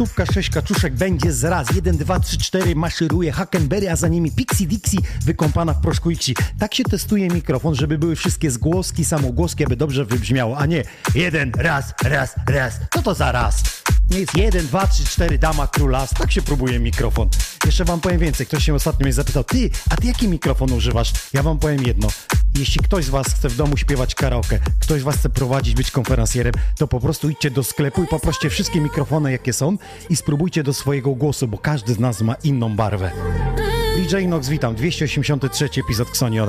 Stówka, sześć kaczuszek będzie z raz. Jeden, dwa, trzy, cztery, maszeruje Hackenberry, a za nimi Pixie Dixie wykąpana w proszku. Tak się testuje mikrofon, żeby były wszystkie zgłoski, samogłoski, aby dobrze wybrzmiało, a nie jeden, raz, raz, raz. Co to za raz? Nie jest jeden, dwa, trzy, cztery, dama, królas. Tak się próbuje mikrofon. Jeszcze wam powiem więcej. Ktoś się ostatnio mnie zapytał, ty, a ty jaki mikrofon używasz? Ja wam powiem jedno. Jeśli ktoś z was chce w domu śpiewać karaoke, ktoś z was chce prowadzić, być konferencjerem, to po prostu idźcie do sklepu i poproście wszystkie mikrofony, jakie są i spróbujcie do swojego głosu, bo każdy z nas ma inną barwę. DJ Nox, witam. 283 epizod Xoni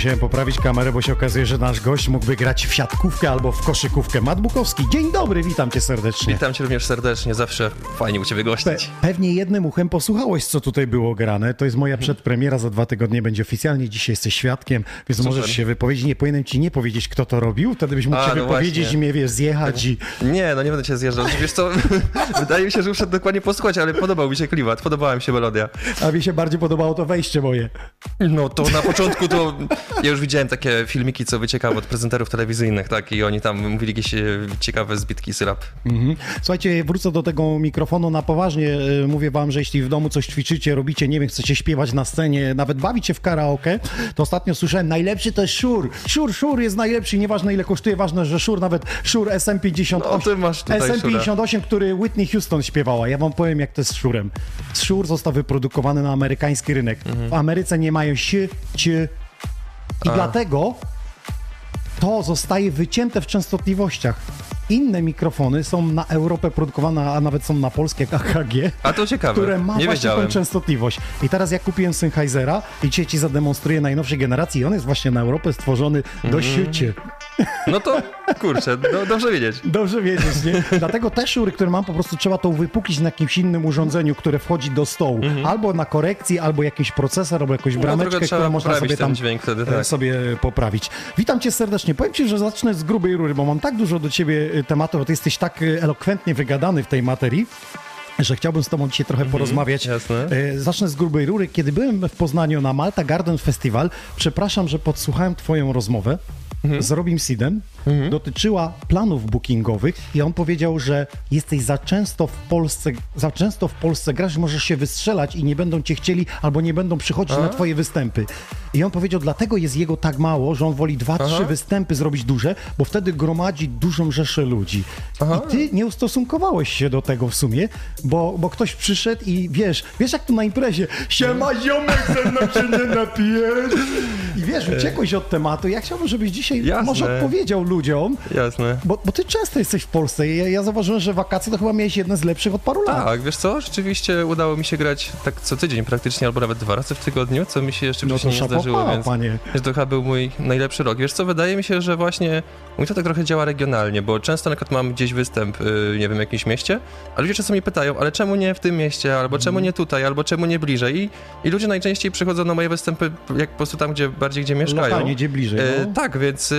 musiałem poprawić kamerę, bo się okazuje, że nasz gość mógłby grać w siatkówkę albo w koszykówkę. Matt Bukowski, dzień dobry, witam cię serdecznie. Witam cię również serdecznie, zawsze fajnie u ciebie Pe gościć. pewnie jednym uchem posłuchałeś, co tutaj było grane. To jest moja przedpremiera, za dwa tygodnie będzie oficjalnie. Dzisiaj jesteś świadkiem, więc możesz się wypowiedzieć. Nie powinienem ci nie powiedzieć, kto to robił, wtedy byś mógł A, się no wypowiedzieć właśnie. i mnie, wiesz, zjechać i... Nie, no nie będę cię zjeżdżał. Wiesz co, wydaje mi się, że muszę dokładnie posłuchać, ale podobał mi się klimat, podobała mi się melodia. A mi się bardziej podobało to wejście moje. No to na początku to ja już widziałem takie filmiki, co wyciekały od prezenterów telewizyjnych, tak, i oni tam mówili jakieś e, ciekawe zbitki z rap. Mhm. Słuchajcie, wrócę do tego mikrofonu na poważnie. Y, Mówię wam, że jeśli w domu coś ćwiczycie, robicie, nie wiem, chcecie śpiewać na scenie, nawet bawić się w karaoke, to ostatnio słyszałem, najlepszy to jest Shure. Shure, Shure jest najlepszy, nieważne ile kosztuje, ważne, że Shure, nawet Shure SM58. No, ty masz tutaj SM58, który Whitney Houston śpiewała. Ja wam powiem, jak to jest z Shurem. Shure został wyprodukowany na amerykański rynek. W Ameryce nie mają si, ci i dlatego to zostaje wycięte w częstotliwościach. Inne mikrofony są na Europę produkowane, a nawet są na polskie AKG, A to ciekawe, które ma nie właśnie wiedziałem. tą częstotliwość. I teraz ja kupiłem Sennheisera i dzisiaj ci zademonstruję najnowszej generacji i on jest właśnie na Europę stworzony do Mhm. No to kurczę, do, dobrze wiedzieć. Dobrze wiedzieć, nie? Dlatego te szury, które mam, po prostu trzeba to uwypuklić na jakimś innym urządzeniu, które wchodzi do stołu. Albo na korekcji, albo jakiś procesor, albo jakąś Mhm. No, brameczkę, trzeba którą można sobie tam dźwięk wtedy, e, tak. sobie poprawić. Witam cię serdecznie. Powiem ci, że zacznę z grubej rury, bo mam tak dużo do ciebie e, tematów, bo ty jesteś tak e, elokwentnie wygadany w tej materii, że chciałbym z tobą dzisiaj trochę porozmawiać. jasne. Zacznę z grubej rury. Kiedy byłem w Poznaniu na Malta Garden Festival, przepraszam, że podsłuchałem twoją rozmowę. Z Robim Seedem dotyczyła planów bookingowych i on powiedział, że jesteś za często w Polsce, za często w Polsce grasz, możesz się wystrzelać i nie będą cię chcieli albo nie będą przychodzić na twoje występy. I on powiedział, dlatego jest jego tak mało, że on woli dwa, trzy występy zrobić duże, bo wtedy gromadzi dużą rzeszę ludzi. I ty nie ustosunkowałeś się do tego w sumie, bo, bo ktoś przyszedł i wiesz, wiesz jak tu na imprezie, siema ziomek, ze mną się nie napijesz. I wiesz, uciekłeś od tematu. Ja chciałbym, żebyś dzisiaj Jasne. może odpowiedział ludziom, Jasne. bo, bo ty często jesteś w Polsce i ja, ja zauważyłem, że wakacje to chyba miałeś jedne z lepszych od paru lat. Tak, wiesz co, rzeczywiście udało mi się grać tak co tydzień praktycznie, albo nawet dwa razy w tygodniu, co mi się jeszcze No wcześniej nie zdarzyło, więc panie. Wiesz, to chyba był mój najlepszy rok. Wiesz co, wydaje mi się, że właśnie mój to tak trochę działa regionalnie, bo często na przykład mam gdzieś występ, y, nie wiem, w jakimś mieście, a ludzie czasem mnie pytają, ale czemu nie w tym mieście, albo czemu Mhm. nie tutaj, albo czemu nie bliżej. I, I ludzie najczęściej przychodzą na moje występy jak po prostu tam, gdzie bardziej gdzie mieszkają. Lokalnie, gdzie bliżej. E, No. tak, więc y,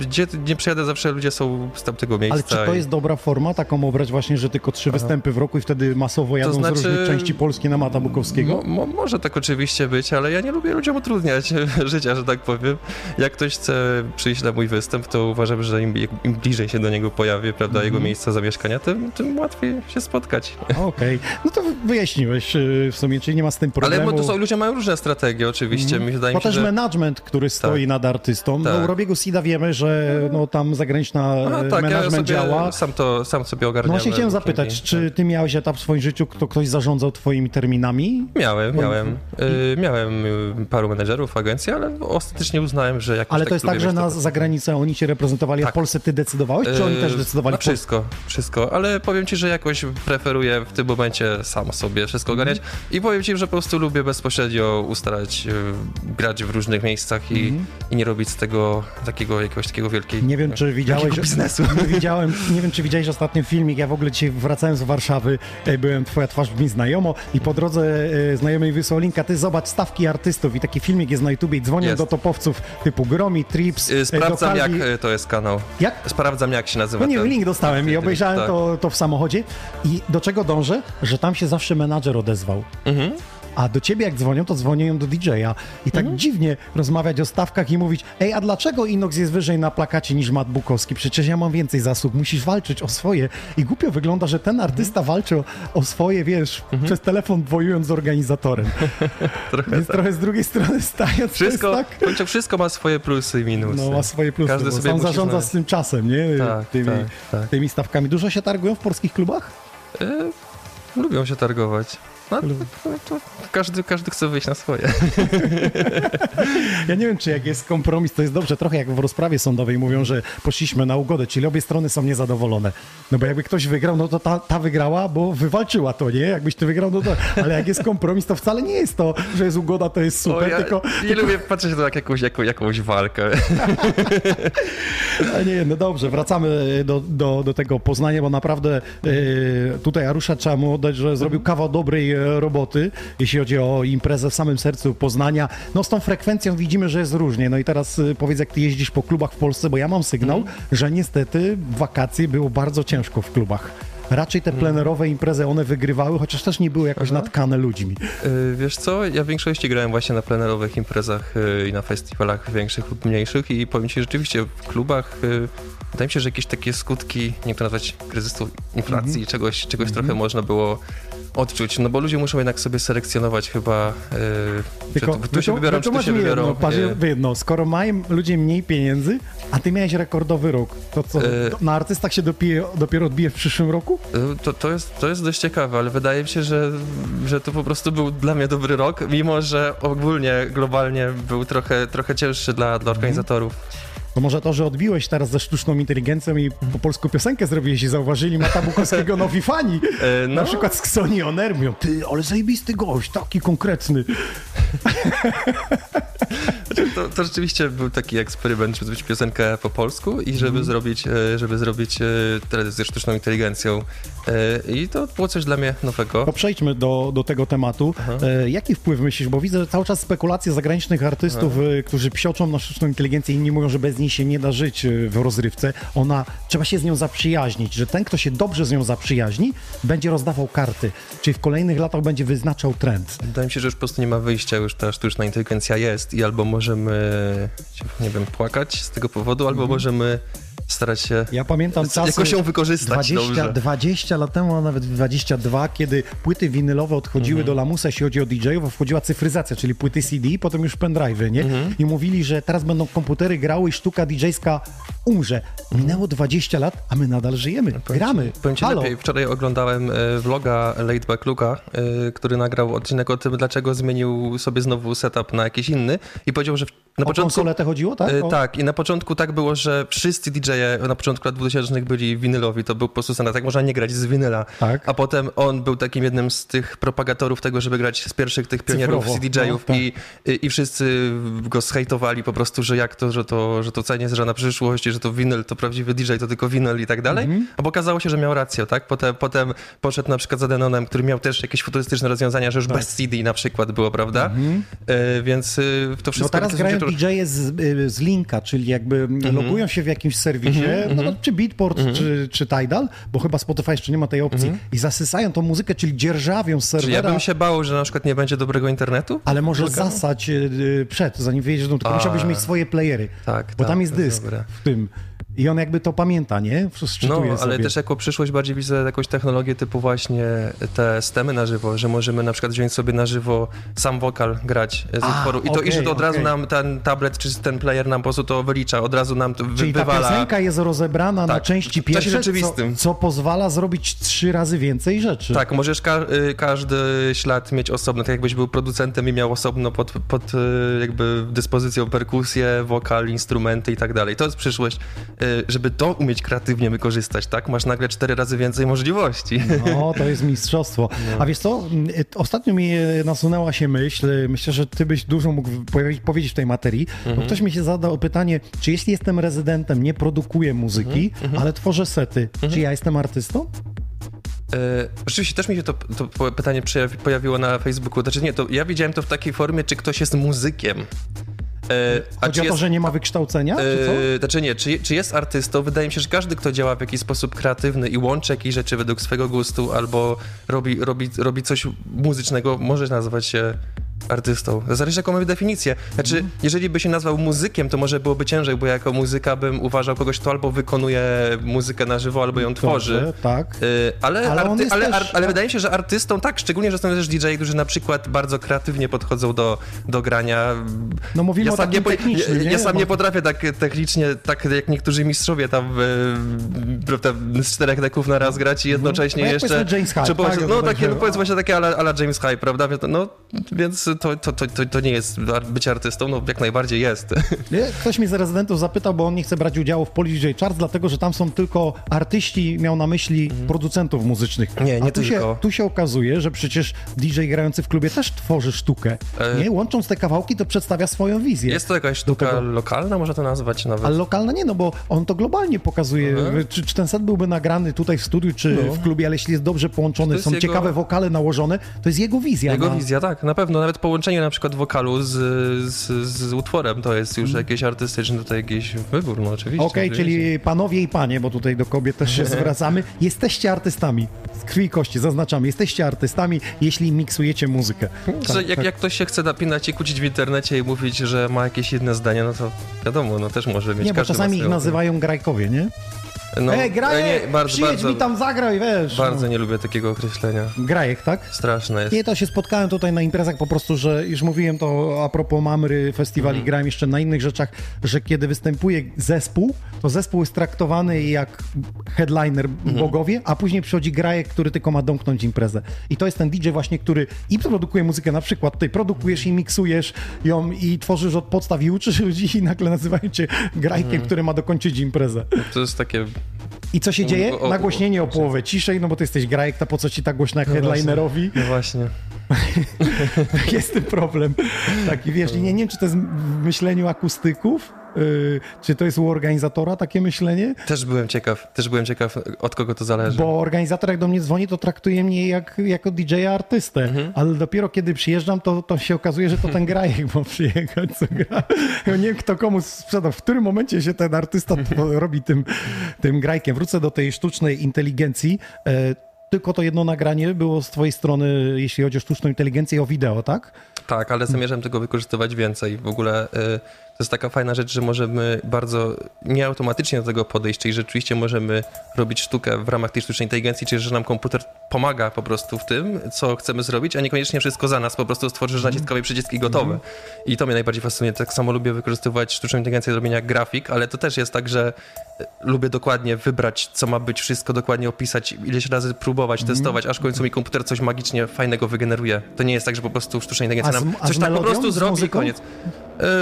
gdzie nie przyjadę, zawsze ludzie są z tamtego miejsca. Ale czy to i- jest dobra forma, taką obrać właśnie, że tylko trzy występy w roku i wtedy masowo jadą znaczy- z różnych części Polski na Mata Bukowskiego? Mo, mo, może tak oczywiście być, ale ja nie lubię ludziom utrudniać życia, że tak powiem. Jak ktoś chce przyjść na mój występ, to uważam, że im, im bliżej się do niego pojawi, prawda, jego miejsca zamieszkania, tym, tym łatwiej się spotkać. Okej, no to wyjaśniłeś y, w sumie, czyli nie ma z tym problemu. Ale mo- to są, ludzie mają różne strategie oczywiście, mi wydaje Bo mi się, też że... management, który stoi nad artystą. No Tak. u Robiego Sida wiemy, że no, tam zagraniczna e, tak, ja sobie działa. sam to sam sobie No ogarniałem. właśnie chciałem zapytać, czy ty miałeś etap w swoim życiu, kto ktoś zarządzał twoimi terminami? Miałem, miałem. Y, miałem y, paru menedżerów agencji, ale ostatecznie uznałem, że jakoś Ale tak to jest tak, że mieć to- na zagranicę oni cię reprezentowali, a w Tak. Polsce ty decydowałeś, czy oni też Yy, decydowali? no Wszystko, wszystko, ale powiem ci, że jakoś preferuję w tym momencie sam sobie wszystko Mhm. ogarniać i powiem ci, że po prostu lubię bezpośrednio ustalać, yy, grać w różnych miejscach i, i nie robić z tego takiego jakiegoś takiego wielkiej... Mhm. Nie wiem, czy widziałeś. Biznesu? Nie, widziałem, nie wiem, czy widziałeś ostatni filmik. Ja w ogóle dzisiaj wracałem z Warszawy, e, byłem, twoja twarz brzmi znajomo i po drodze e, znajomy mi wysłał linka, ty zobacz stawki artystów i taki filmik jest na YouTubie i dzwonią Jest. do topowców typu Gromi, Trips, e, Sprawdzam, jak to jest kanał. Jak? Sprawdzam, jak się nazywa No nie, ten... link dostałem i obejrzałem tak. to, to w samochodzie i do czego dążę? Że tam się zawsze menadżer odezwał. Mhm. A do ciebie jak dzwonią, to dzwonią do DJ-a. I tak Mhm. dziwnie rozmawiać o stawkach i mówić, ej, a dlaczego Inox jest wyżej na plakacie niż Matt Bukowski? Przecież ja mam więcej zasług, musisz walczyć o swoje. I głupio wygląda, że ten artysta walczy o, o swoje, wiesz, przez telefon wojując z organizatorem. Mhm. Trochę Więc tak. trochę z drugiej strony stając, Wszystko, tak... wszystko ma swoje plusy i minusy. No, ma swoje plusy, Każdy sobie sam zarządza znaleźć. z tym czasem, nie? Tak, tymi, tak, tak. tymi stawkami. Dużo się targują w polskich klubach? Yy, lubią się targować. No, to, to każdy, każdy chce wyjść na swoje. Ja nie wiem, czy jak jest kompromis, to jest dobrze. Trochę jak w rozprawie sądowej mówią, że poszliśmy na ugodę, czyli obie strony są niezadowolone. No bo jakby ktoś wygrał, no to ta, ta wygrała, bo wywalczyła to, nie? Jakbyś ty wygrał, no to... Ale jak jest kompromis, to wcale nie jest to, że jest ugoda, to jest super, O, ja tylko... nie lubię patrzeć na jakąś, jaką, jakąś walkę. Ale nie, no dobrze, wracamy do, do, do tego Poznania, bo naprawdę e, tutaj Arusza trzeba mu oddać, że zrobił kawał dobrej roboty, jeśli chodzi o imprezę w samym sercu Poznania. No z tą frekwencją widzimy, że jest różnie. No i teraz e, powiedz, jak ty jeździsz po klubach w Polsce, bo ja mam sygnał, że niestety wakacje było bardzo ciężko w klubach. Raczej te plenerowe imprezy, one wygrywały, chociaż też nie były jakoś natkane ludźmi. Yy, Wiesz co, ja w większości grałem właśnie na plenerowych imprezach yy, i na festiwalach większych lub mniejszych i powiem ci, rzeczywiście w klubach yy, wydaje mi się, że jakieś takie skutki, nie to nazwać kryzysu inflacji, Mhm. czegoś, czegoś trochę można było odczuć, no bo ludzie muszą jednak sobie selekcjonować chyba, yy, Tylko czy tu, tu się wybiorą, czy tu wytłumacz się wybiorą. Jedno, patrz, yy, jedno, skoro mają ludzie mniej pieniędzy, a ty miałeś rekordowy rok, to co, E, to na artystach się dopije, dopiero odbije w przyszłym roku? Y, To, to, jest, to jest dość ciekawe, ale wydaje mi się, że, że to po prostu był dla mnie dobry rok, mimo że ogólnie, globalnie był trochę, trochę cięższy dla, dla organizatorów. To może to, że odbiłeś teraz ze sztuczną inteligencją i po polsku piosenkę zrobiłeś i zauważyli Mata Bukowskiego nowi fani. E, Na no. przykład z Xoni Oner mówią, ty, ale zajebisty gość, taki konkretny. To, to rzeczywiście był taki eksperyment, żeby zrobić piosenkę po polsku i żeby zrobić, e, żeby zrobić e, ze sztuczną inteligencją. E, I to było coś dla mnie nowego. To przejdźmy do, do tego tematu. E, jaki wpływ myślisz, bo widzę cały czas spekulacje zagranicznych artystów, e, którzy psioczą na sztuczną inteligencję, inni mówią, że bez niej się nie da żyć w rozrywce. Ona, trzeba się z nią zaprzyjaźnić, że ten, kto się dobrze z nią zaprzyjaźni, będzie rozdawał karty, czyli w kolejnych latach będzie wyznaczał trend. Wydaje mi się, że już po prostu nie ma wyjścia, już ta sztuczna inteligencja jest i albo możemy możemy, nie wiem, płakać z tego powodu, albo możemy starać się Ja pamiętam czasy... jakoś ją wykorzystać 20, dobrze. 20 lat temu, a nawet 22, kiedy płyty winylowe odchodziły Mhm. do lamusa, jeśli chodzi o DJ-ów, wchodziła cyfryzacja, czyli płyty CD, potem już pendrive'y, nie? Mhm. I mówili, że teraz będą komputery grały i sztuka DJ-ska umrze. Minęło 20 lat, a my nadal żyjemy, gramy. Mhm. Powiem ci lepiej, wczoraj oglądałem e, vloga Laidback Luka, e, który nagrał odcinek o tym, dlaczego zmienił sobie znowu setup na jakiś inny i powiedział, że w- na O początku... konsolę te chodziło, tak? E, O... Tak, i na początku tak było, że wszyscy DJ-e na początku lat 2000 byli winylowi, to był po prostu standard, tak można nie grać z winyla. Tak. A potem on był takim jednym z tych propagatorów tego, żeby grać z pierwszych tych pionierów CDJ-ów no, tak. i, i, i wszyscy go zhejtowali po prostu, że jak to, że to, że to cenie jest na przyszłość i że to winyl, to prawdziwy DJ, to tylko winyl i tak dalej. Mhm. A okazało się, że miał rację, tak? Potem, potem poszedł na przykład za Denonem, który miał też jakieś futurystyczne rozwiązania, że już Tak. bez CD na przykład było, prawda? E, więc e, to wszystko... No teraz grają to- DJ-e z, y, z linka, czyli jakby Mhm. logują się w jakimś serwisie, no, to czy Beatport, czy, czy Tidal, bo chyba Spotify jeszcze nie ma tej opcji, i zasysają tą muzykę, czyli dzierżawią z Czy ja serwera. bym się bał, że na przykład nie będzie dobrego internetu? Ale może zasać y, y, przed, zanim wyjedziesz, no, tylko A. musiałbyś mieć swoje playery. Tak, Bo tak, tam jest dysk dobre. w tym. I on jakby to pamięta, nie? No, ale sobie. też jako przyszłość bardziej widzę jakąś technologię typu właśnie te stemy na żywo, że możemy na przykład wziąć sobie na żywo sam wokal grać z A, utworu i to i że to od razu okej. nam ten tablet czy ten player nam po prostu to wylicza, od razu nam to wy, Czyli ta wywala. piosenka jest rozebrana na Tak, części w czasie pierwsze, co, co pozwala zrobić trzy razy więcej rzeczy. Tak, możesz ka- y, każdy ślad mieć osobno, tak jakbyś był producentem i miał osobno pod, pod y, jakby dyspozycją perkusję, wokal, instrumenty i tak dalej. To jest przyszłość, żeby to umieć kreatywnie wykorzystać, tak? Masz nagle cztery razy więcej możliwości. No, to jest mistrzostwo. A wiesz co, e, ostatnio mi e, nasunęła się myśl, myślę, że ty byś dużo mógł powiedzieć w tej materii, bo ktoś mi się zadał pytanie, czy jeśli jestem rezydentem, nie produkuję muzyki, ale tworzę sety, czy ja jestem artystą? E, Rzeczywiście też mi się to, to pytanie pojawiło na Facebooku. Znaczy nie, to ja widziałem to w takiej formie, czy ktoś jest muzykiem. E, Chodzi o to, jest, że nie ma wykształcenia, czy co? e, Znaczy nie, czy, czy jest artystą? Wydaje mi się, że każdy, kto działa w jakiś sposób kreatywny i łączy jakieś rzeczy według swego gustu albo robi, robi, robi coś muzycznego, może nazywać się artystą. Zależy jaką mamy definicję. Znaczy, Mhm. jeżeli by się nazwał muzykiem, to może byłoby ciężej, bo jako muzyka bym uważał kogoś, kto albo wykonuje muzykę na żywo, albo ją tworzy. Dobrze, tak. Y, Ale, Ale arty, ale, też- ar, ale wydaje mi się, że artystą, tak, szczególnie, że są też DJ, którzy na przykład bardzo kreatywnie podchodzą do, do grania. No mówimy o sam takim po- technicznym, ja, nie? ja sam Bo- nie potrafię tak technicznie, tak jak niektórzy mistrzowie tam y, z czterech deków na raz grać i jednocześnie No jeszcze... James Hype, czy tak? no takie, no powiedzmy właśnie takie ala, ala James Hype, prawda? No, więc to, to, to, to, to nie jest bycie artystą, no jak najbardziej jest. Ktoś mnie z rezydentów zapytał, bo on nie chce brać udziału w Polish DJ Charts, dlatego że tam są tylko artyści, miał na myśli producentów muzycznych. Mhm. Nie, nie A tu tylko. Się, tu się okazuje, że przecież DJ grający w klubie też tworzy sztukę. E- Nie? Łącząc te kawałki, to przedstawia swoją wizję. Jest to jakaś sztuka tego- lokalna, można to nazwać nawet. Ale lokalna nie, no bo on to globalnie pokazuje. Czy, czy ten set byłby nagrany tutaj w studiu, czy Mhm. No. w klubie, ale jeśli jest dobrze połączony, jest są jego- ciekawe wokale nałożone, to jest jego wizja. Jego na... wizja, tak, na pewno. Nawet połączenie na przykład wokalu z, z, z utworem to jest już jakiś artystyczny tutaj jakiś wybór, no oczywiście. Okej, oczywiście. czyli panowie i panie, bo tutaj do kobiet też się zwracamy, jesteście artystami. Z krwi i kości zaznaczamy, jesteście artystami, jeśli miksujecie muzykę. Że Tak, jak, tak. jak ktoś się chce napinać i kłócić w internecie i mówić, że ma jakieś jedne zdanie, no to wiadomo, no też może mieć Nie, bo czasami ich nazywają grajkowie, nie? No, Ej, graje, nie, bardzo, przyjedź bardzo, mi tam zagraj, wiesz. bardzo nie lubię takiego określenia. Grajek, tak? Straszne jest. Nie, to się spotkałem tutaj na imprezach po prostu, że już mówiłem to a propos Mamry, festiwali, grałem jeszcze na innych rzeczach, że kiedy występuje zespół, to zespół jest traktowany jak headliner bogowie, a później przychodzi grajek, który tylko ma domknąć imprezę. I to jest ten DJ właśnie, który i produkuje muzykę, na przykład ty produkujesz i miksujesz ją i tworzysz od podstaw i uczysz ludzi i nagle nazywają cię grajkiem, który ma dokończyć imprezę. To jest takie... I co się dzieje? o- o- Nagłośnienie o połowę ciszej, no bo ty jesteś grajek, to po co ci tak głośno jak headlinerowi? No właśnie. jest ten problem. Taki wiesz, nie, nie wiem, czy to jest w myśleniu akustyków, czy to jest u organizatora takie myślenie, Też byłem ciekaw, też byłem ciekaw, od kogo to zależy. bo organizator jak do mnie dzwoni, to traktuje mnie jak, jako DJ-a artystę, Mhm. ale dopiero kiedy przyjeżdżam, to, to się okazuje, że to ten grajek ma przyjechać, co gra. Ja nie wiem, kto komu sprzedał, w którym momencie się ten artysta robi tym, tym grajkiem. Wrócę do tej sztucznej inteligencji. E, tylko to jedno nagranie było z twojej strony, jeśli chodzi o sztuczną inteligencję, o wideo, tak? Tak, ale zamierzam tego wykorzystywać więcej. W ogóle y, to jest taka fajna rzecz, że możemy bardzo nieautomatycznie do tego podejść, czyli rzeczywiście możemy robić sztukę w ramach tej sztucznej inteligencji, czyli że nam komputer pomaga po prostu w tym, co chcemy zrobić, a niekoniecznie wszystko za nas, po prostu stworzysz naciskowy przycisk i gotowe. I to mnie najbardziej fascynuje. Tak samo lubię wykorzystywać sztuczną inteligencję do robienia grafik, ale to też jest tak, że y, lubię dokładnie wybrać, co ma być, wszystko dokładnie opisać, ileś razy próbować, testować, aż w końcu mi komputer coś magicznie fajnego wygeneruje. To nie jest tak, że po prostu sztuczna inteligencja nam coś tak po prostu zrobi i koniec.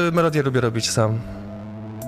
Yy, melodię lubię robić sam.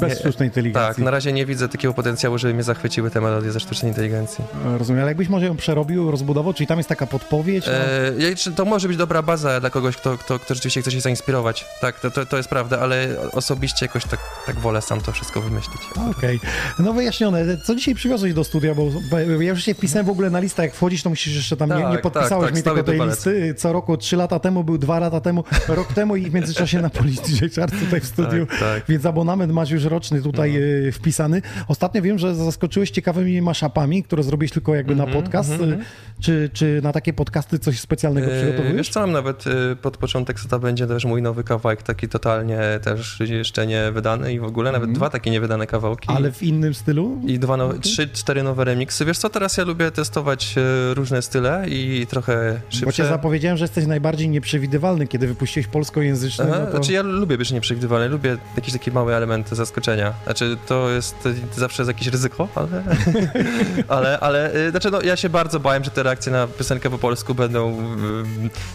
Bez Nie, sztucznej inteligencji. Tak, na razie nie widzę takiego potencjału, żeby mnie zachwyciły te melodie ze sztucznej inteligencji. Rozumiem, ale jakbyś może ją przerobił, rozbudował, czyli tam jest taka podpowiedź. No. E, to może być dobra baza dla kogoś, kto, kto, kto rzeczywiście chce się zainspirować. Tak, to, to, to jest prawda, ale osobiście jakoś tak, tak wolę sam to wszystko wymyślić. Okej. No wyjaśnione. Co dzisiaj przywiozłeś do studia? Bo ja już się wpisałem w ogóle na listę, jak wchodzisz, to musisz jeszcze tam, nie, Tak, nie podpisałeś tak, tak, mi tego stawię tej palec. listy. Co roku, trzy lata temu, był dwa lata temu, rok temu i w międzyczasie na Policji Czar tutaj w studiu. Tak, tak. Więc abonament masz już roczny tutaj e, wpisany. Ostatnio wiem, że zaskoczyłeś ciekawymi maszapami, które zrobiłeś tylko jakby na Mhm, podcast. E, Czy, czy na takie podcasty coś specjalnego E, przygotowujesz? Wiesz co, nawet e, pod początek seta będzie też mój nowy kawałek, taki totalnie też jeszcze nie wydany i w ogóle nawet dwa takie niewydane kawałki. Ale w innym stylu? I dwa, no, trzy, cztery nowe remixy. Wiesz co, teraz ja lubię testować e, różne style i trochę Bo cię szybsze. zapowiedziałem, że jesteś najbardziej nieprzewidywalny, kiedy wypuściłeś polskojęzyczny. Aha, No to... Znaczy ja lubię być nieprzewidywalny, lubię jakieś takie małe elementy zaskoczenia. Znaczy to jest zawsze jest jakieś ryzyko, ale, ale, ale y, znaczy no, ja się bardzo bałem, że te reakcje na piosenkę po polsku będą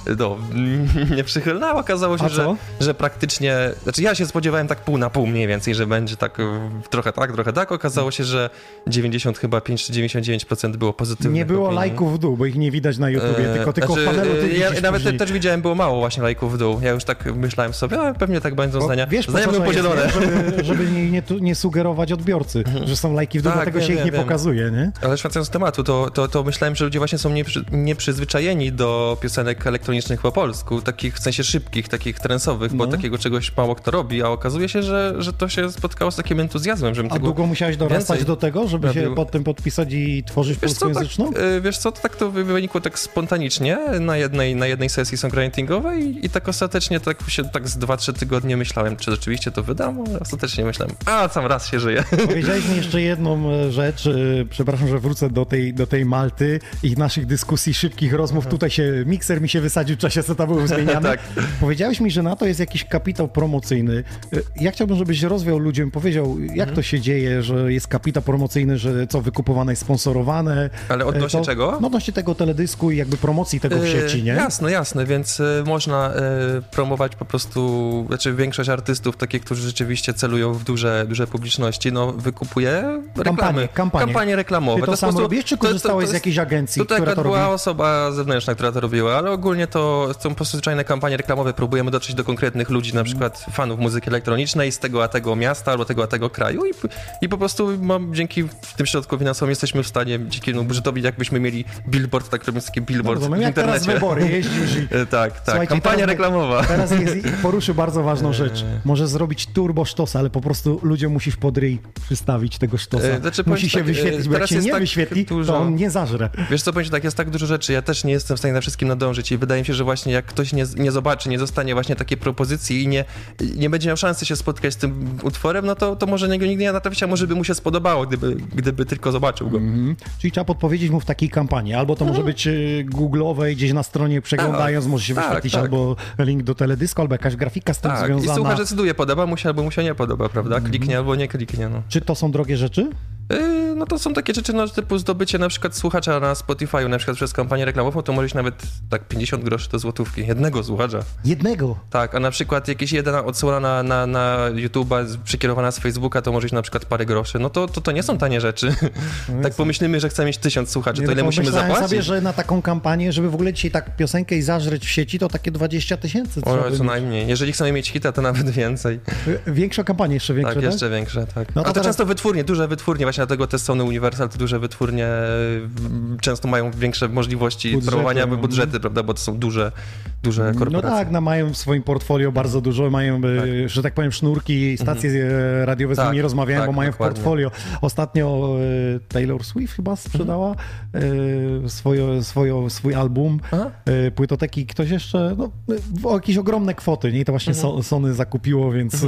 y, no, nieprzychylne, a okazało się, A że, że praktycznie, znaczy ja się spodziewałem tak pół na pół mniej więcej, że będzie tak y, trochę tak, trochę tak, okazało się, że 90 chyba 5 czy 99% było pozytywnych Nie było opinii. lajków w dół, bo ich nie widać na YouTubie, Eee, tylko, tylko w znaczy, panelu ty e, Ja widzisz nawet później. też widziałem, było mało właśnie lajków w dół. Ja już tak myślałem sobie, a pewnie tak będą Bo zdania. Wiesz, zdania jest, podzielone. nie? żeby, żeby nie, nie, nie sugerować odbiorcy, że są lajki w dół, Tak, dlatego wiem, się ich nie wiem. pokazuje, nie? Ale wracając do tematu, to, to, to myślałem, że ludzie właśnie są nieprzy, nieprzyzwyczajeni do piosenek elektronicznych po polsku, takich w sensie szybkich, takich trensowych, bo No. takiego czegoś mało kto robi, a okazuje się, że, że to się spotkało z takim entuzjazmem, żebym A tego... długo musiałeś dorastać do tego, żeby się pod tym podpisać i tworzyć Wiesz co, tak, polskojęzyczną? y, wiesz co, to tak to wy- wynikło tak spontanicznie na jednej, na jednej sesji songwritingowej i tak ostatecznie tak się tak z 2-3 tygodnie myślałem, czy rzeczywiście to wydam, ale ostatecznie myślałem, a sam raz się żyje. Powiedziałeś mi jeszcze jedną e, rzecz, e, przepraszam, że wrócę do tej, do tej Malty i naszych dyskusji, szybkich rozmów. Tutaj się, mikser mi się wysadził w czasie, co tam był zmieniany. Tak. Powiedziałeś mi, że na to jest jakiś kapitał promocyjny. E, Ja chciałbym, żebyś rozwiał ludziom, powiedział, jak Mhm. to się dzieje, że jest kapitał promocyjny, że co, wykupowane jest sponsorowane. Ale odnośnie to, czego? No odnośnie tego teledysku i jakby promocji tego w sieci, nie? Jasne, jasne, więc można promować po prostu, znaczy większość artystów, takich, którzy rzeczywiście celują w duże, duże publiczności, no wykupuje reklamy. Kampanie, kampanie. reklamowe. Ty to jest sam prostu- robisz, czy to- to- to korzystałeś z jakiejś agencji, Tutaj która to robi? była osoba zewnętrzna, która to robiła, ale ogólnie to są po prostu zwyczajne kampanie reklamowe. Próbujemy dotrzeć do konkretnych ludzi, na przykład fanów muzyki elektronicznej z tego a tego miasta albo tego a tego kraju i, i po prostu mam, dzięki tym środkom finansowym jesteśmy w stanie, dzięki no, budżetowi, jakbyśmy mieli billboard, tak robiąc taki billboard Rozumiem, w jak teraz internecie. wybory jeździsz i E, Tak, tak. Kampania teraz- reklamowa. Teraz jest, poruszył bardzo ważną rzecz. Może zrobić turbo sztosa, ale po prostu ludziom musisz pod ryj przystawić tego sztosa. E, znaczy, Musi się tak, wyświetlić, e, bo jak się nie tak wyświetli, dużo- to on nie zażre. Wiesz co, powiem tak, jest tak dużo rzeczy, ja też nie jestem w stanie na wszystkim nadążyć i wydaje mi się, że właśnie jak ktoś nie, nie zobaczy, nie zostanie właśnie takiej propozycji i nie, nie będzie miał szansy się spotkać z tym utworem, no to, to może niego nigdy nie natrafić, a może by mu się spodobało, gdyby, gdyby tylko zobaczył go. Mhm. Czyli trzeba podpowiedzieć mu w takiej kampanii. Albo to może być e, googlowe, gdzieś na stronie przeglądając, może się tak, wyświetlić tak. albo link do teledysku, albo jakaś grafika z tym Tak, i związana. słuchacz decyduje, podoba mu się albo mu się nie podoba, prawda? Kliknie albo nie kliknie, no. Czy to są drogie rzeczy? Yy, no to są takie rzeczy, no, typu zdobycie na przykład słuchacza na Spotify, na przykład przez kampanię reklamową, to możesz nawet tak 50 groszy do złotówki, jednego słuchacza. Jednego. Tak, a na przykład jakieś jedna odsłona na, na, na YouTube'a przekierowana z Facebooka, to może iść na przykład parę groszy. No to, to, to nie są tanie rzeczy. tak pomyślimy, że chcemy mieć tysiąc słuchaczy, to Nie, ile no, musimy zapłacić? sobie, że na taką kampanię, żeby w ogóle dzisiaj tak piosenkę i zażreć w sieci, to takie 20 tysięcy O, co najmniej. Jeżeli chcemy mieć hita, to nawet więcej. Większa kampania, jeszcze większa, tak, tak? jeszcze większe, tak. No a to to teraz- często wytwórnie, duże wytwórnie, właśnie dlatego te Sony Universal, te duże wytwórnie mm, często mają większe możliwości Budżety, promowania no. budżety, prawda, bo to są duże, duże No korporacje. tak, no mają w swoim portfolio bardzo dużo, mają, e, że tak powiem, sznurki, stacje e, radiowe z Tak, nimi rozmawiają, tak, bo mają dokładnie. w portfolio. Ostatnio e, Taylor Swift chyba sprzedała e, swoje, swoje, swój album, Aha. płytoteki, ktoś jeszcze, no, o jakieś ogromne kwoty, nie? I to właśnie Mhm. so, Sony zakupiło, więc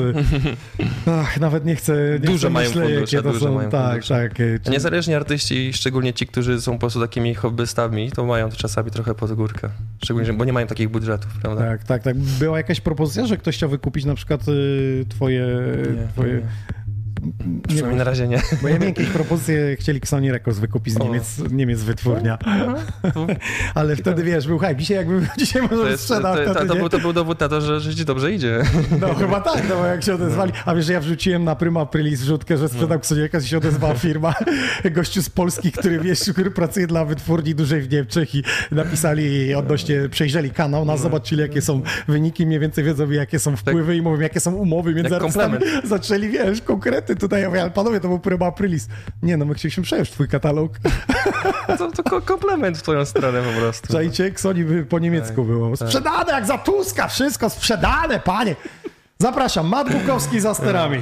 ach, nawet nie chcę, nie chcę mają myślę, fundusze, jakie to są, mają tak, fundusze. tak. czy- Niezależnie artyści, szczególnie ci, którzy są po prostu takimi hobbystami, to mają to czasami trochę pod górkę. Szczególnie, bo nie mają takich budżetów, prawda? Tak, tak, tak. Była jakaś propozycja, że ktoś chciał wykupić na przykład y, twoje... Nie, twoje nie. Przynajmniej na razie nie. Bo ja miałem jakieś propozycje, chcieli Sony Records wykupić z. Niemiec, Niemiec wytwórnia. Ale wtedy wiesz, był hype. Dzisiaj jakby dzisiaj To, może to, sprzedał to, to, nie? był, to był dowód na to, że, że ci dobrze idzie. No chyba tak, no bo jak się odezwali. A wiesz, że ja wrzuciłem na Prima Aprilis wrzutkę, że sprzedał Sony Records i się odezwała firma, gościu z Polski, który wiesz, który pracuje dla wytwórni dużej w Niemczech i napisali odnośnie, przejrzeli kanał, nas zobaczyli jakie są wyniki, mniej więcej wiedzą jakie są wpływy i mówią jakie są umowy między Jak artystami. Zaczęli, wiesz, konkrety tutaj. Ja mówię, ale panowie, to był Prima Aprilis. Nie no, my chcieliśmy przejąć twój katalog. To, to ko- komplement w twoją stronę po prostu. Czajcie, Sony po niemiecku Tak, było. Sprzedane jak za Tuska, wszystko sprzedane, panie. Zapraszam, Matt Bukowski za sterami.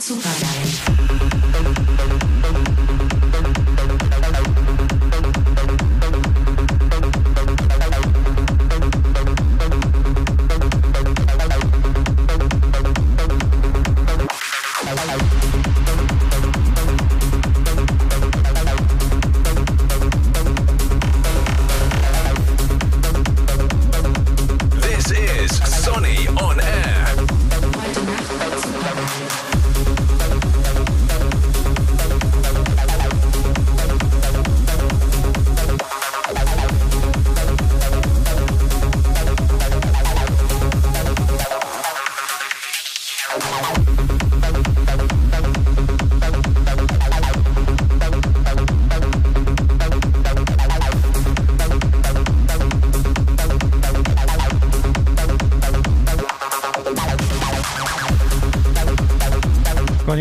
Super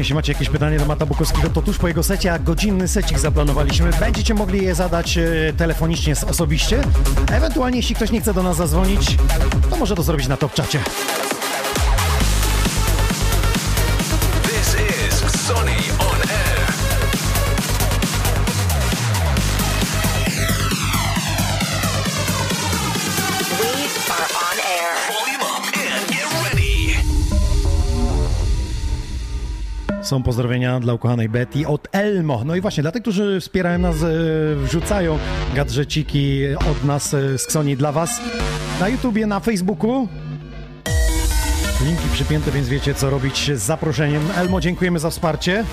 jeśli macie jakieś pytanie do Mata Bukowskiego, to tuż po jego secie, a godzinny secik zaplanowaliśmy. Będziecie mogli je zadać e, telefonicznie, osobiście. Ewentualnie, jeśli ktoś nie chce do nas zadzwonić, to może to zrobić na top czacie. Są pozdrowienia dla ukochanej Betty od Elmo. No i właśnie, dla tych, którzy wspierają nas, e, wrzucają gadżeciki od nas e, z Ksoni dla Was na YouTubie, na Facebooku. Linki przypięte, więc wiecie co robić z zaproszeniem. Elmo, dziękujemy za wsparcie.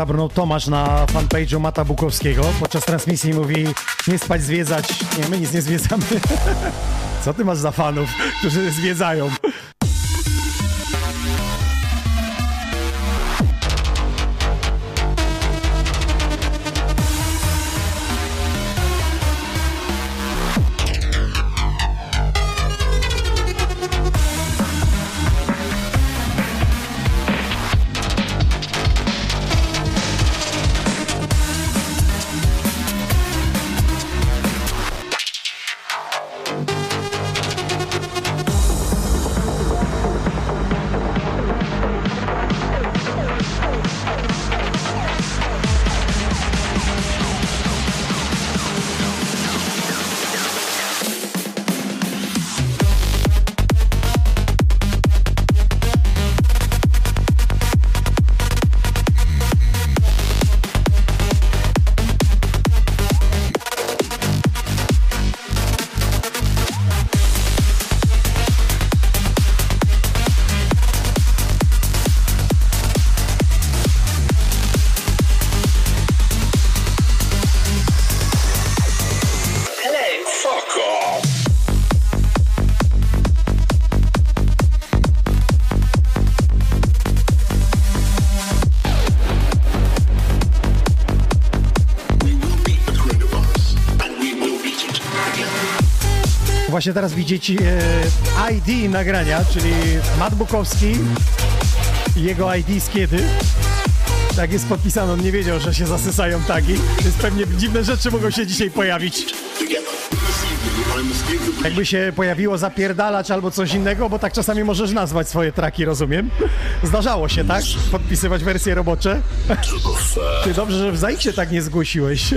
Zabrnął Tomasz na fanpage'u Mata Bukowskiego. Podczas transmisji mówi nie spać, zwiedzać. Nie, my nic nie zwiedzamy. Co ty masz za fanów, którzy zwiedzają? Właśnie teraz widzicie e, ID nagrania, czyli Matt Bukowski jego ID z kiedy. Tak jest podpisane, on nie wiedział, że się zasysają tagi, więc pewnie dziwne rzeczy mogą się dzisiaj pojawić. Jakby się pojawiło zapierdalać albo coś innego, bo tak czasami możesz nazwać swoje traki, rozumiem? Zdarzało się, tak? Podpisywać wersje robocze? Ty dobrze, że w Zajksie tak nie zgłosiłeś.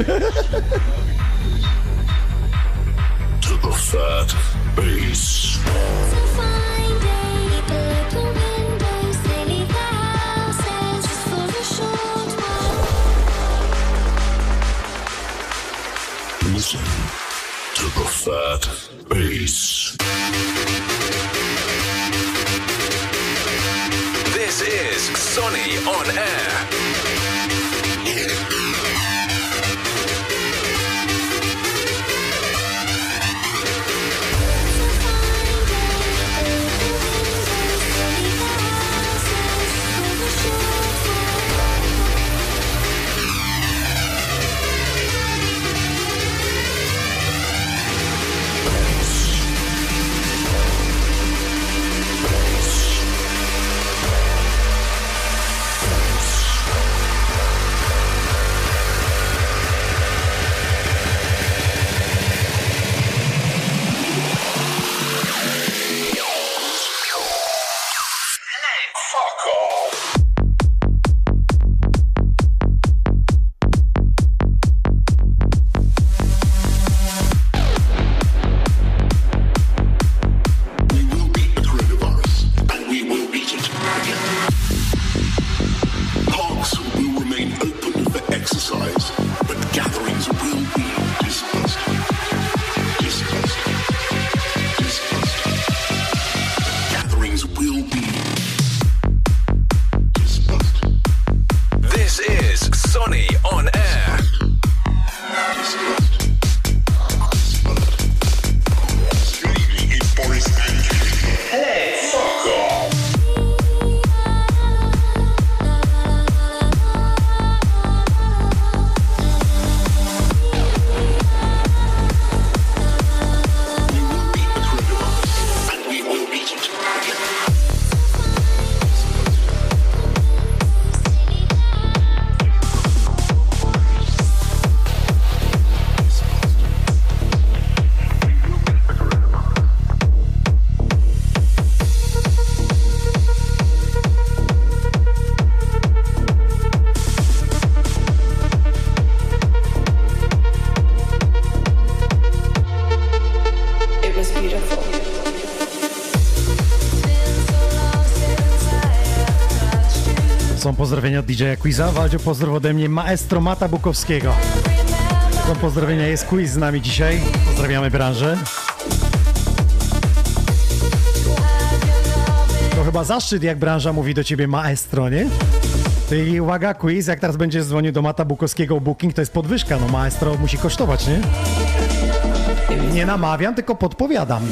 pozdrowienia od DJ Quiza. Waldzio, pozdrow ode mnie maestro Mata Bukowskiego. Są pozdrowienia, jest quiz z nami dzisiaj. Pozdrawiamy branżę. To chyba zaszczyt, jak branża mówi do ciebie maestro, nie? Ty uwaga, quiz, jak teraz będziesz dzwonił do Mata Bukowskiego booking, to jest podwyżka, no maestro musi kosztować, nie? Nie namawiam, tylko podpowiadam.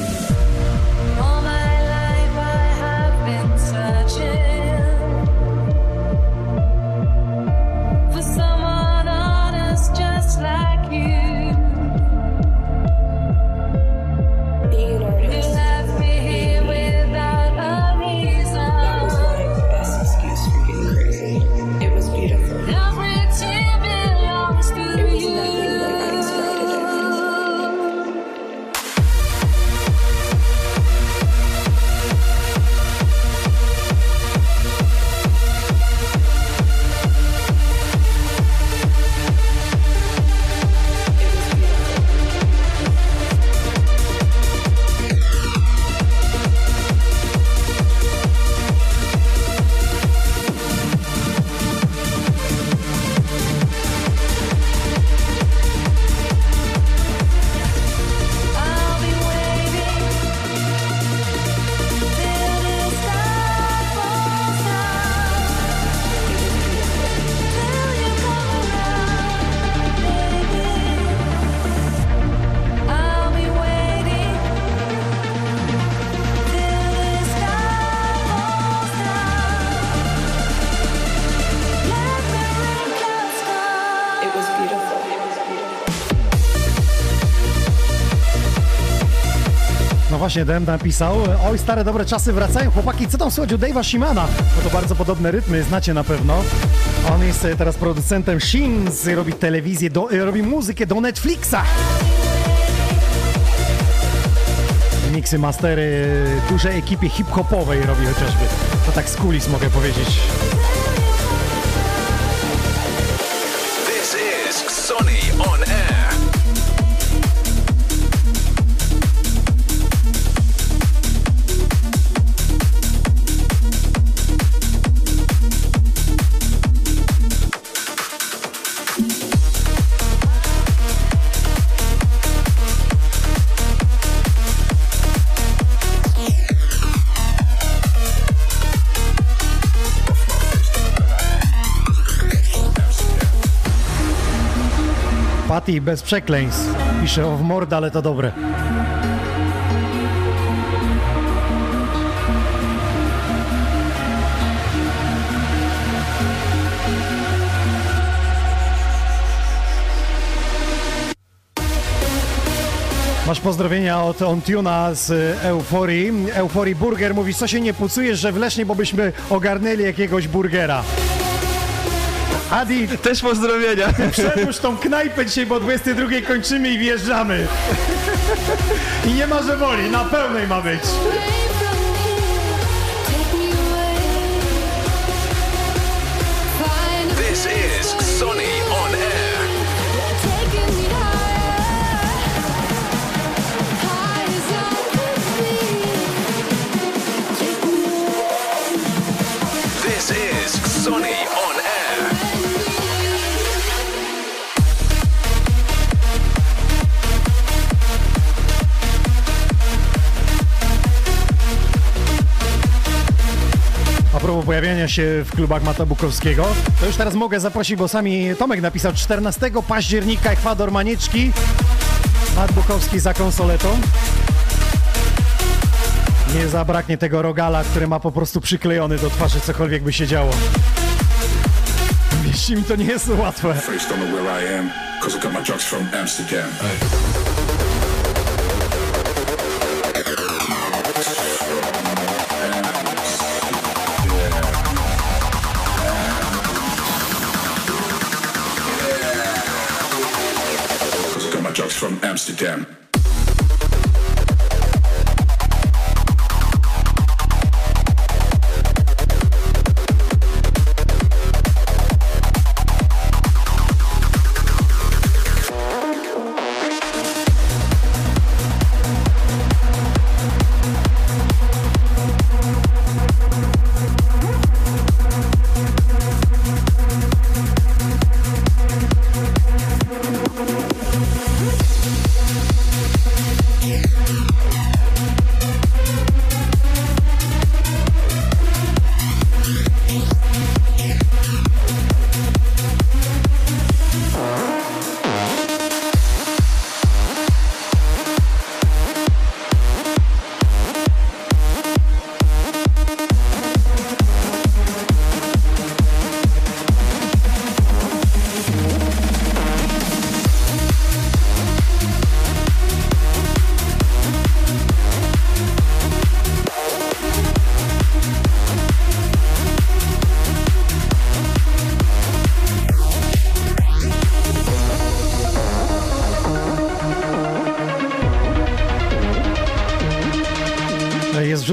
7 napisał. Oj, stare dobre czasy wracają. Chłopaki, co tam słychać u Dave'a Shimana? Bo to bardzo podobne rytmy, znacie na pewno. On jest e, teraz producentem Shins, robi telewizję, do, e, robi muzykę do Netflixa. Miksy, mastery dużej ekipie hip-hopowej robi chociażby. To tak z kulis mogę powiedzieć. Mati bez przekleństw. Pisze o w mordę, ale to dobre. Masz pozdrowienia od Ontuna z Euforii. Euforii Burger mówi, co się nie pucujesz, że w Lesznie, bo byśmy ogarnęli jakiegoś burgera. Adi, Też pozdrowienia. przedłuż tą knajpę dzisiaj, bo o 22 kończymy i wjeżdżamy. I nie ma, że woli, na pełnej ma być. Się w klubach Mata Bukowskiego, to już teraz mogę zaprosić, bo sami Tomek napisał 14 października Ekwador Manieczki. Mat Bukowski za konsoletą. Nie zabraknie tego rogala, który ma po prostu przyklejony do twarzy, cokolwiek by się działo. Wierzcie mi, to nie jest łatwe. Face them.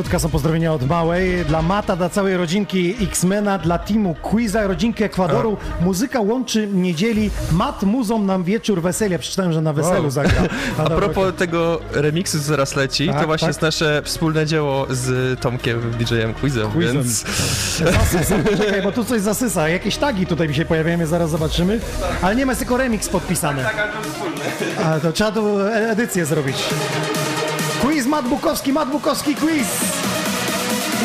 Wrzutka, są pozdrowienia od Małej. Dla Mata, dla całej rodzinki X-Mena, dla teamu Quiza, rodzinki Ekwadoru. Muzyka łączy niedzieli. Mat muzą nam wieczór weselnia. Przeczytałem, że na weselu Wow. zagra. A propos tego remiksu, co zaraz leci, Tak, to właśnie tak. jest nasze wspólne dzieło z Tomkiem, DJ-em Quizem, Quizem. więc... Zasysa. Czekaj, bo tu coś zasysa. Jakieś tagi tutaj mi się pojawiają, je zaraz zobaczymy. Ale nie ma, jest tylko remix podpisany. A to trzeba tu e- edycję zrobić. Quiz Mat Bukowski, Mat Bukowski quiz.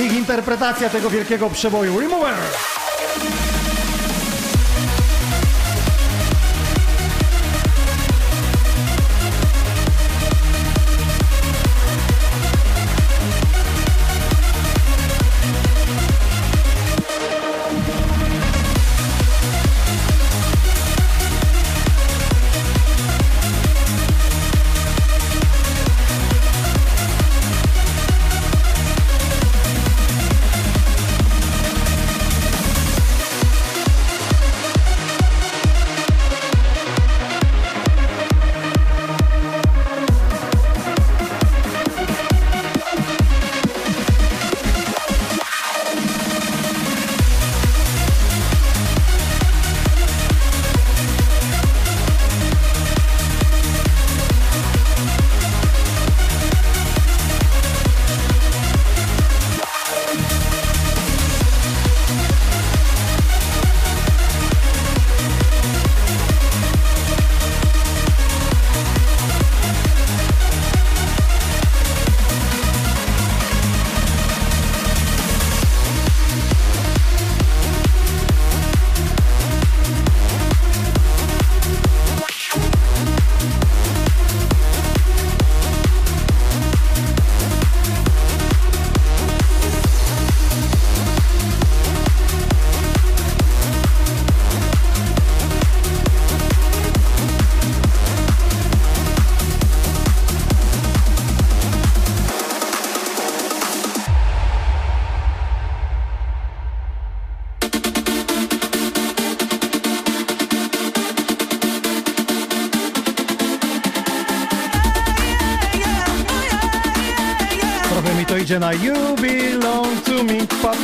Ich interpretacja tego wielkiego przeboju. Remover!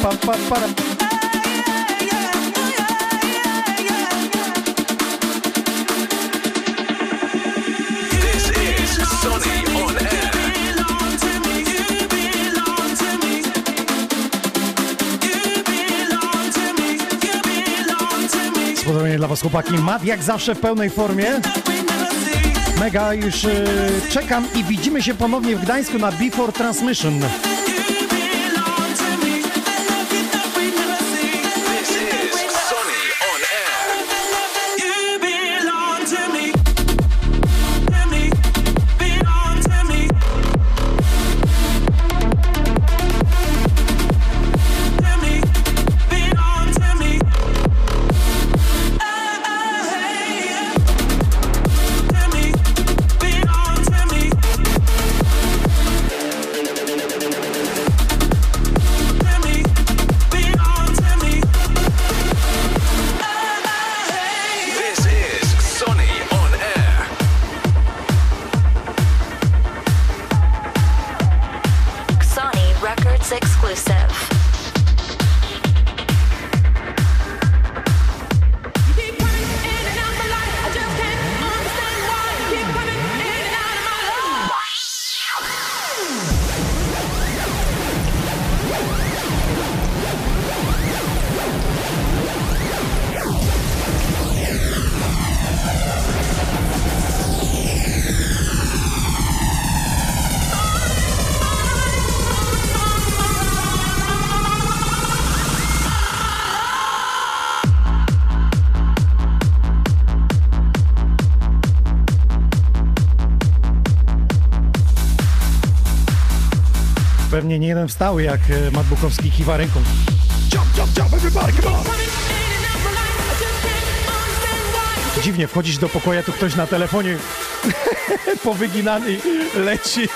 Pa, pa, pa, para. This is Sonny on air. Spodobienie dla was chłopaki. Mat jak zawsze w pełnej formie. Mega, już e, czekam i widzimy się ponownie w Gdańsku na Before Transmission. Pewnie nie jeden wstał, jak e, Mat Bukowski kiwa ręką. Dziwnie, wchodzisz do pokoju, tu ktoś na telefonie powyginany leci.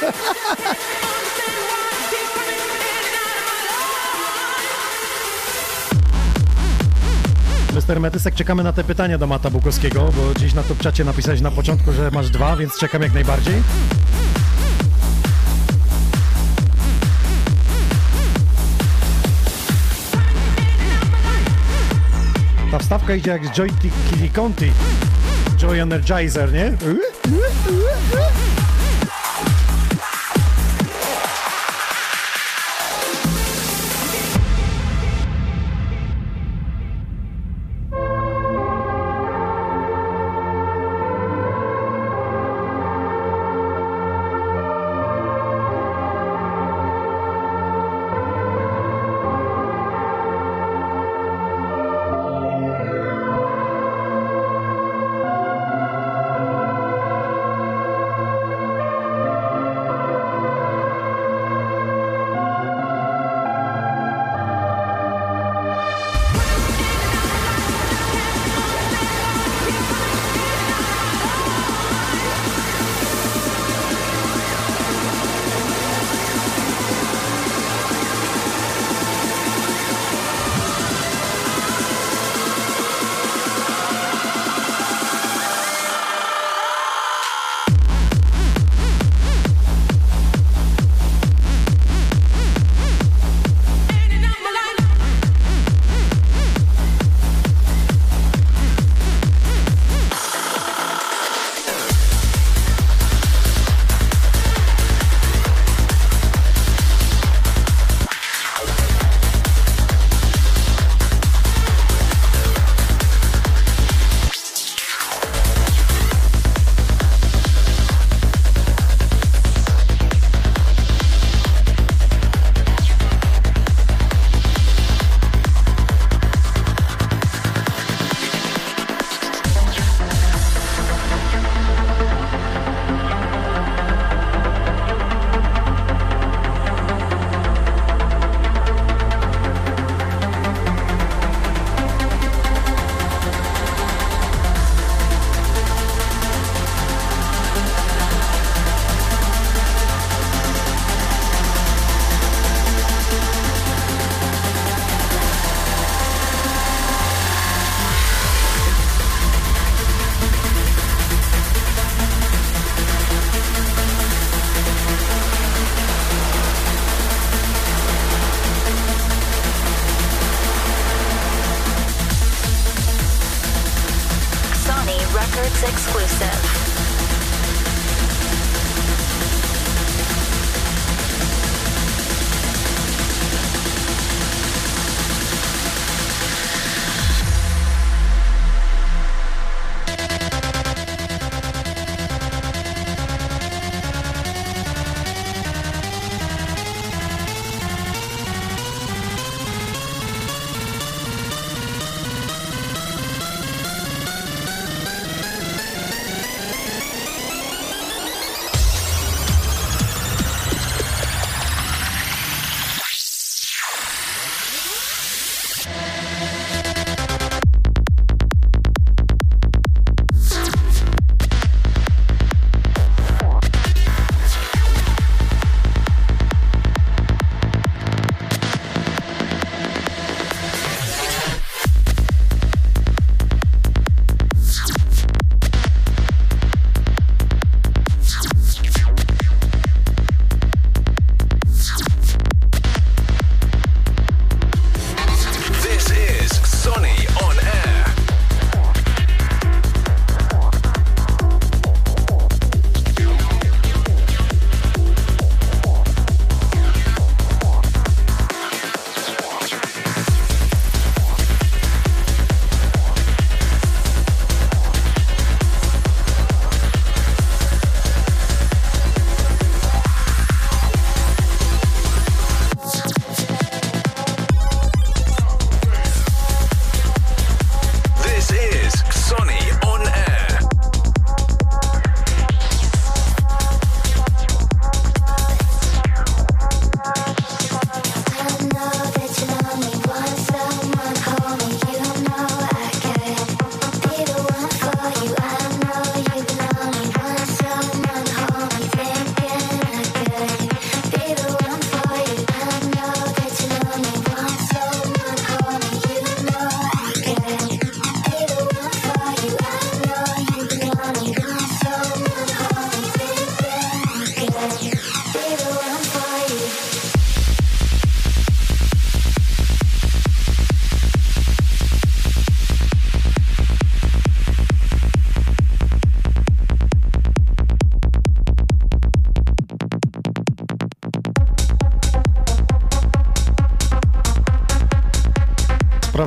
Mr. Metysek, czekamy na te pytania do Mata Bukowskiego, bo gdzieś na to czacie napisałeś na początku, że masz dwa, więc czekam jak najbardziej. Wstawka idzie jak z Joy Killy Conti. Joy Energizer, nie? Records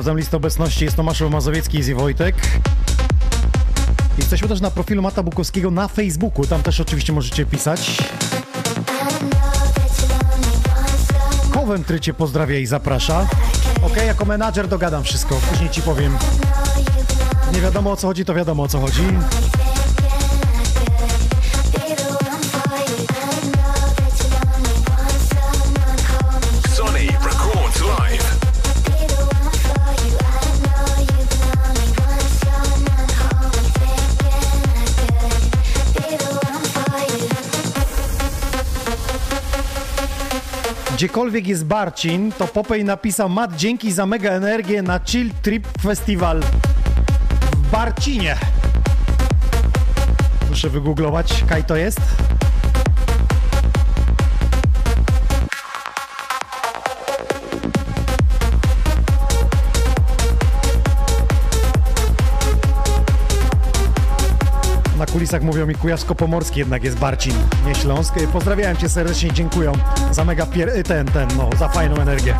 Sprawdzam listę obecności, jest Tomaszew Mazowiecki i Wojtek. Jesteśmy też na profilu Mata Bukowskiego na Facebooku, tam też oczywiście możecie pisać. Coventry cię pozdrawia i zaprasza. Ok, jako menadżer dogadam wszystko, później ci powiem. Nie wiadomo o co chodzi, to wiadomo o co chodzi. Gdziekolwiek jest Barcin, to Popej napisał Mat, dzięki za mega energię na Chill Trip Festival w Barcinie. Muszę wygooglować, kaj to jest. Kulisach mówią mi Kujawsko-Pomorski jednak jest Barcin, nie Śląsk. Pozdrawiałem cię serdecznie, dziękuję za mega pier... ten, ten, no, za fajną energię.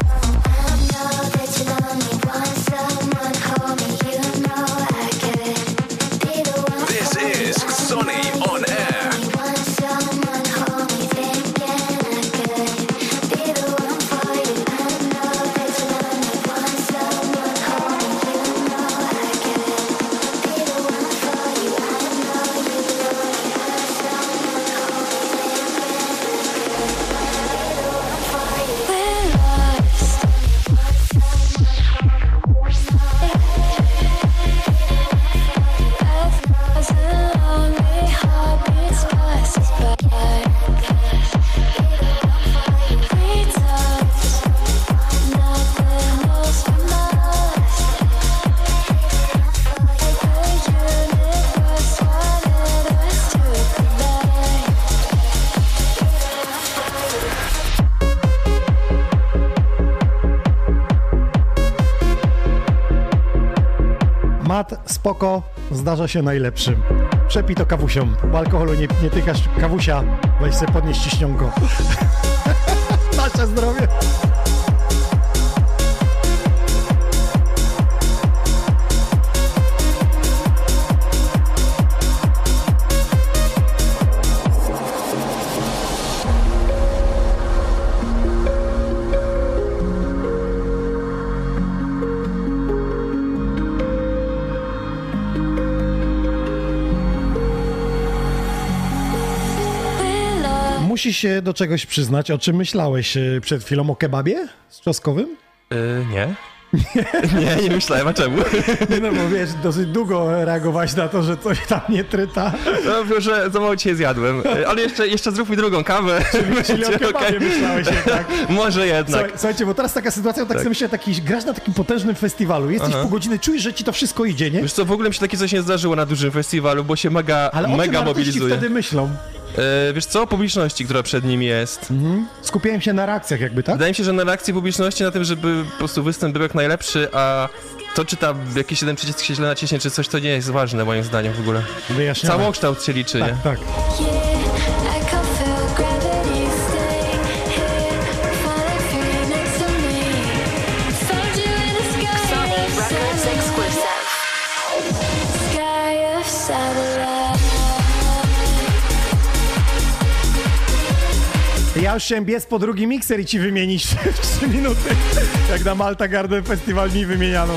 Spoko, zdarza się najlepszym. Przepij to kawusią, bo alkoholu nie, nie tykasz. Kawusia, weź sobie podnieść ciśnionko. Nasze zdrowie. Się do czegoś przyznać, o czym myślałeś e, przed chwilą o kebabie z czosnkowym? Yy, nie. nie, nie myślałem, a czemu? Nie no, bo wiesz, dosyć długo reagowałeś na to, że coś tam nie tryta. No, że za mało dzisiaj zjadłem. Yy, Ale jeszcze, jeszcze zrób mi drugą kawę. Czyli o Będzie kebabie okej. myślałeś jednak. Może jednak. Słuchaj, słuchajcie, bo teraz taka sytuacja, tak, sobie myślę, taki, grasz na takim potężnym festiwalu, jesteś Aha. pół godziny, czujesz, że ci to wszystko idzie, nie? Wiesz co, w ogóle mi się takie coś nie zdarzyło na dużym festiwalu, bo się mega, Ale o mega mobilizuje. wtedy myślą? Yy, wiesz co, publiczności, która przed nim jest. Skupiałem się na reakcjach jakby, tak? Wydaje mi się, że na reakcji publiczności, na tym, żeby po prostu występ był jak najlepszy, a to czy tam jakiś jeden przycisk się źle naciśnie, czy coś, to nie jest ważne moim zdaniem w ogóle. Wyjaśniamy. Całokształt się liczy, nie? Tak, już po drugi mikser i ci wymienić w 3 minuty. Jak na Malta Garden Festival mi wymieniano.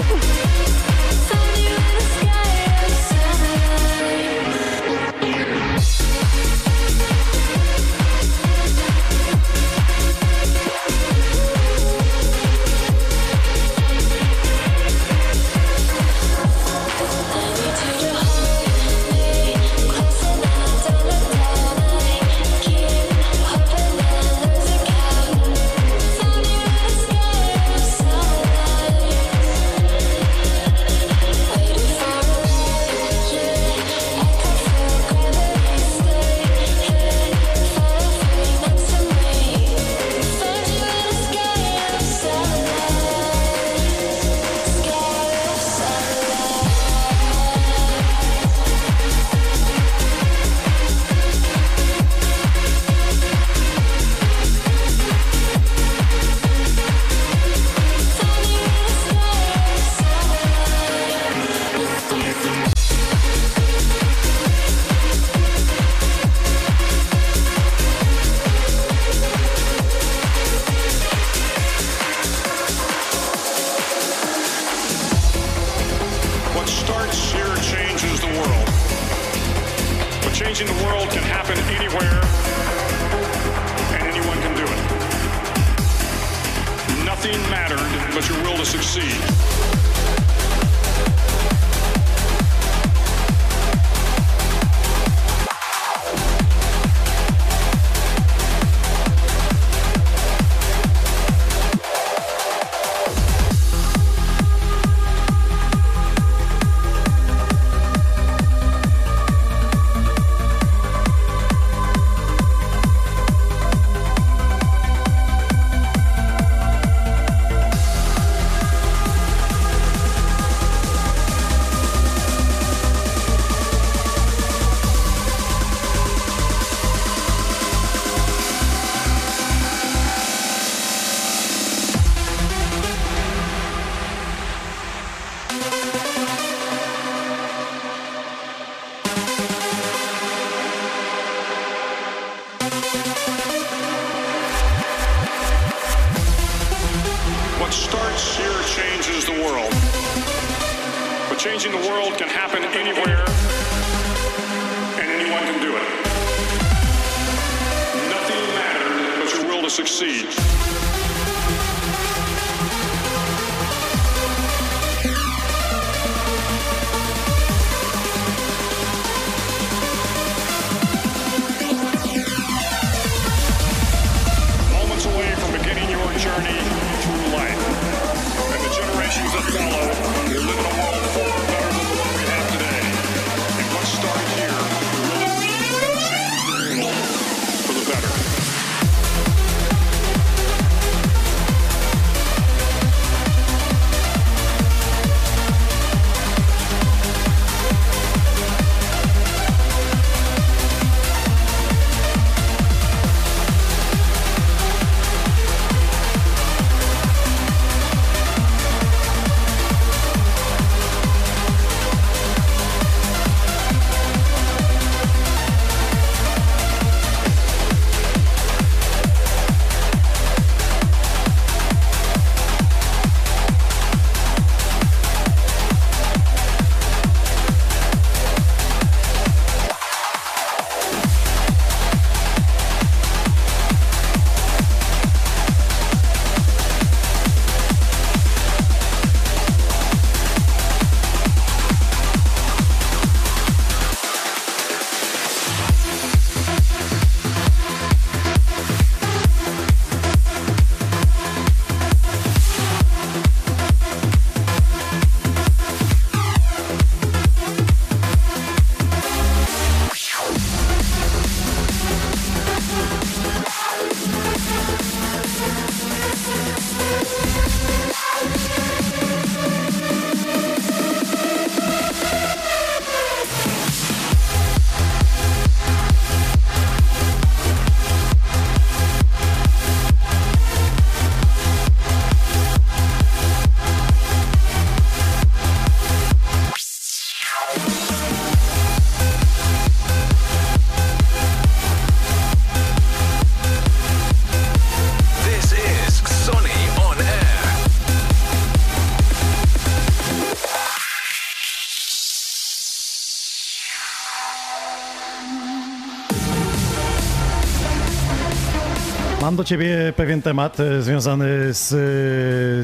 Mam do ciebie pewien temat e, związany z, e,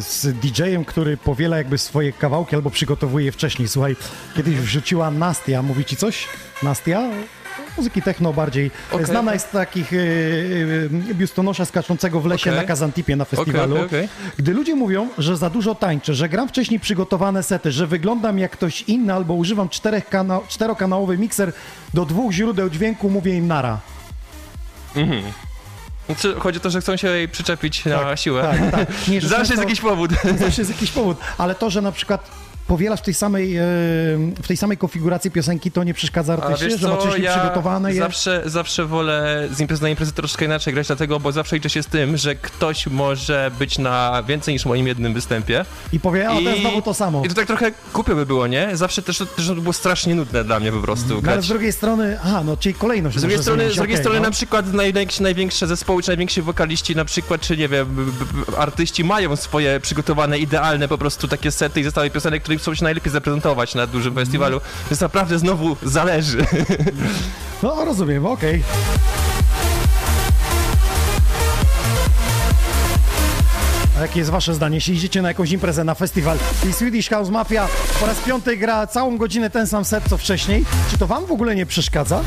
z DJ-em, który powiela jakby swoje kawałki albo przygotowuje je wcześniej. Słuchaj, kiedyś wrzuciła Nastia, mówi ci coś? Nastia? Muzyki techno bardziej. Okej, Znana okej. jest z takich e, e, biustonosza skaczącego w lesie Okej. na Kazantipie na festiwalu. Gdy ludzie mówią, że za dużo tańczę, że gram wcześniej przygotowane sety, że wyglądam jak ktoś inny albo używam czterech kana- czterokanałowy mikser do dwóch źródeł dźwięku, mówię im nara. Czy chodzi o to, że chcą się jej przyczepić na siłę? Tak, tak. Nie, Zawsze jest jakiś powód. Zawsze jest jakiś powód, ale to, że na przykład powielasz w tej samej, e, w tej samej konfiguracji piosenki, to nie przeszkadza A artyście, że ma co, wcześniej ja przygotowane je. zawsze, zawsze wolę z imprezy na imprezę troszkę inaczej grać, dlatego, bo zawsze liczę się z tym, że ktoś może być na więcej niż moim jednym występie. I powie, o, to jest znowu to samo. I to tak trochę głupio by było, nie? Zawsze też, też to było strasznie nudne dla mnie po prostu No, ale grać. z drugiej strony, aha, no czyli kolejność Z drugiej strony, zmienić, z drugiej okej, strony no. na przykład największe, największe zespoły, czy najwięksi wokaliści na przykład, czy nie wiem, artyści mają swoje przygotowane, idealne po prostu takie sety i zestawy piosenek, które chcą się najlepiej zaprezentować na dużym festiwalu, więc naprawdę znowu zależy. No rozumiem, okej. A jakie jest wasze zdanie? Jeśli idziecie na jakąś imprezę, na festiwal i Swedish House Mafia po raz piąty gra całą godzinę ten sam set co wcześniej, czy to wam w ogóle nie przeszkadza?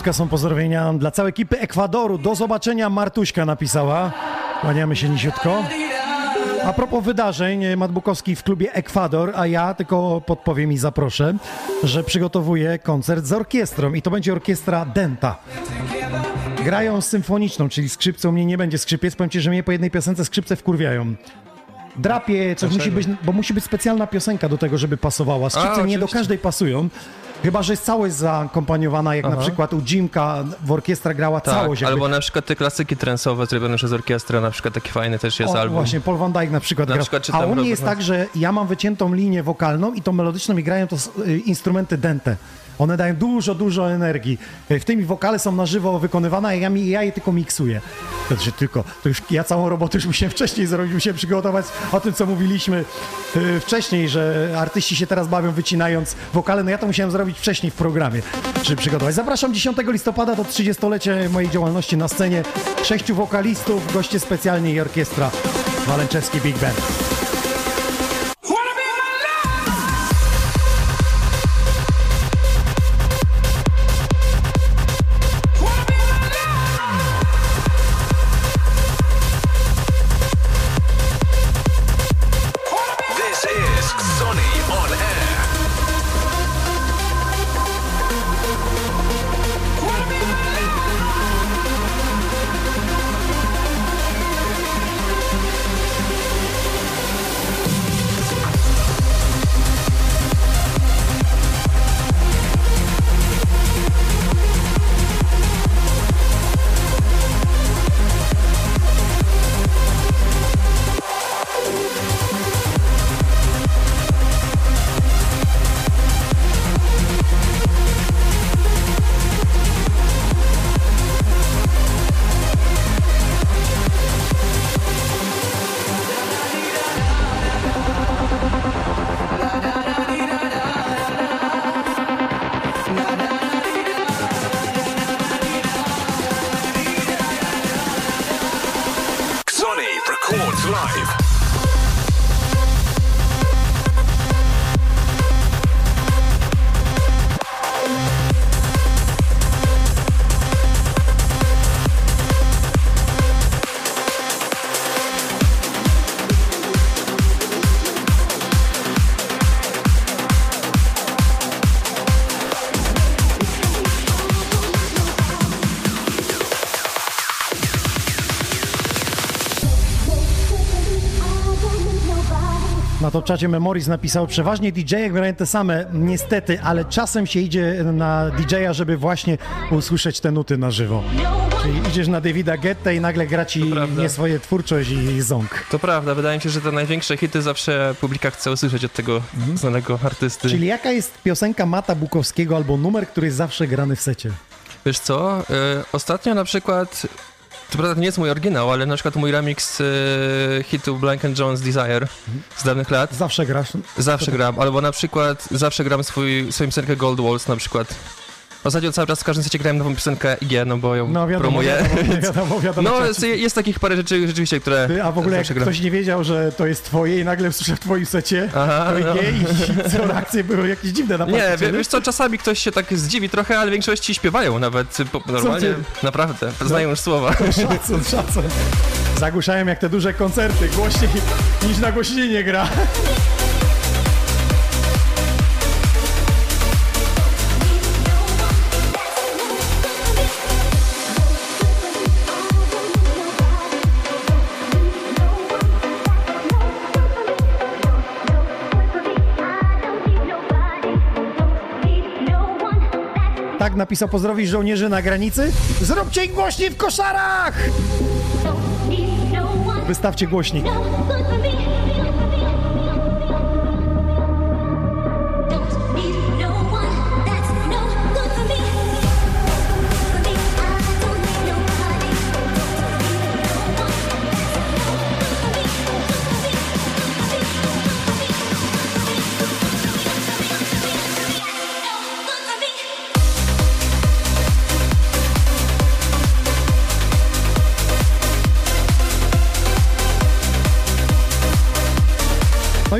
Rzutka, są pozdrowienia dla całej ekipy Ekwadoru. Do zobaczenia Martuśka napisała. Kłaniamy się nisiutko. A propos wydarzeń, e, Matt Bukowski w klubie Ekwador, a ja tylko podpowiem i zaproszę, że przygotowuję koncert z orkiestrą i to będzie orkiestra Denta. Grają symfoniczną, czyli skrzypce, u mnie nie będzie skrzypiec, powiem ci, że mnie po jednej piosence skrzypce wkurwiają. Drapie, coś musi być, bo musi być specjalna piosenka do tego, żeby pasowała. Skrzypce nie do każdej pasują. Chyba, że jest całość zakompaniowana, jak na Aha. przykład u Jimka w orkiestra grała Tak, całość. jakby. albo na przykład te klasyki trensowe zrobione przez orkiestrę, na przykład taki fajny też jest O, album. Właśnie, Paul Van Dyke na przykład Na gra. przykład A u mnie jest tak, że ja mam wyciętą linię wokalną i tą melodyczną i grają to y, instrumenty dente. One dają dużo, dużo energii. Y, W tym wokale są na żywo wykonywane, a ja, ja je tylko miksuję. Znaczy tylko, to już ja całą robotę już musiałem wcześniej zrobić, musiałem przygotować o tym, co mówiliśmy y, wcześniej, że artyści się teraz bawią wycinając wokale. No ja to musiałem zrobić wcześniej w programie, żeby przygotować. Zapraszam 10 listopada, to 30-lecie mojej działalności na scenie. Sześciu wokalistów, goście specjalni i orkiestra Walenczewski Big Band. Na top czacie Memories napisał, przeważnie DJ-e grają te same, niestety, ale czasem się idzie na DJ-a, żeby właśnie usłyszeć te nuty na żywo. Czyli idziesz na Davida Getta i nagle gra ci nie swoje twórczość i ząg. To prawda, wydaje mi się, że te największe hity zawsze publika chce usłyszeć od tego znanego artysty. Czyli jaka jest piosenka Mata Bukowskiego albo numer, który jest zawsze grany w secie? Wiesz co, y, ostatnio na przykład, to prawda to nie jest mój oryginał, ale na przykład mój remix y, hitu Blank and Jones Desire z dawnych lat, Zawsze grasz. zawsze gram, albo na przykład zawsze gram swój, swoją piosenkę Gold Walls na przykład. Ostatnio cały czas w każdym secie grałem nową piosenkę IG, no bo ją No wiadomo, promuję. wiadomo, wiadomo, wiadomo. No, jest, jest takich parę rzeczy rzeczywiście, które Ty, a w ogóle jak gram. ktoś nie wiedział, że to jest twoje i nagle usłyszał w twoim secie, Aha, to no. nie i co reakcje były jakieś dziwne na Nie, wie, wiesz co, czasami ktoś się tak zdziwi trochę, ale w większości śpiewają nawet po, normalnie. Naprawdę, znają już słowa. Szacun, szacun. Zagłuszają jak te duże koncerty, głośniej niż na głośninie gra. Tak napisał pozdrowić żołnierzy na granicy. Zróbcie im głośniej w koszarach! Wystawcie głośnik.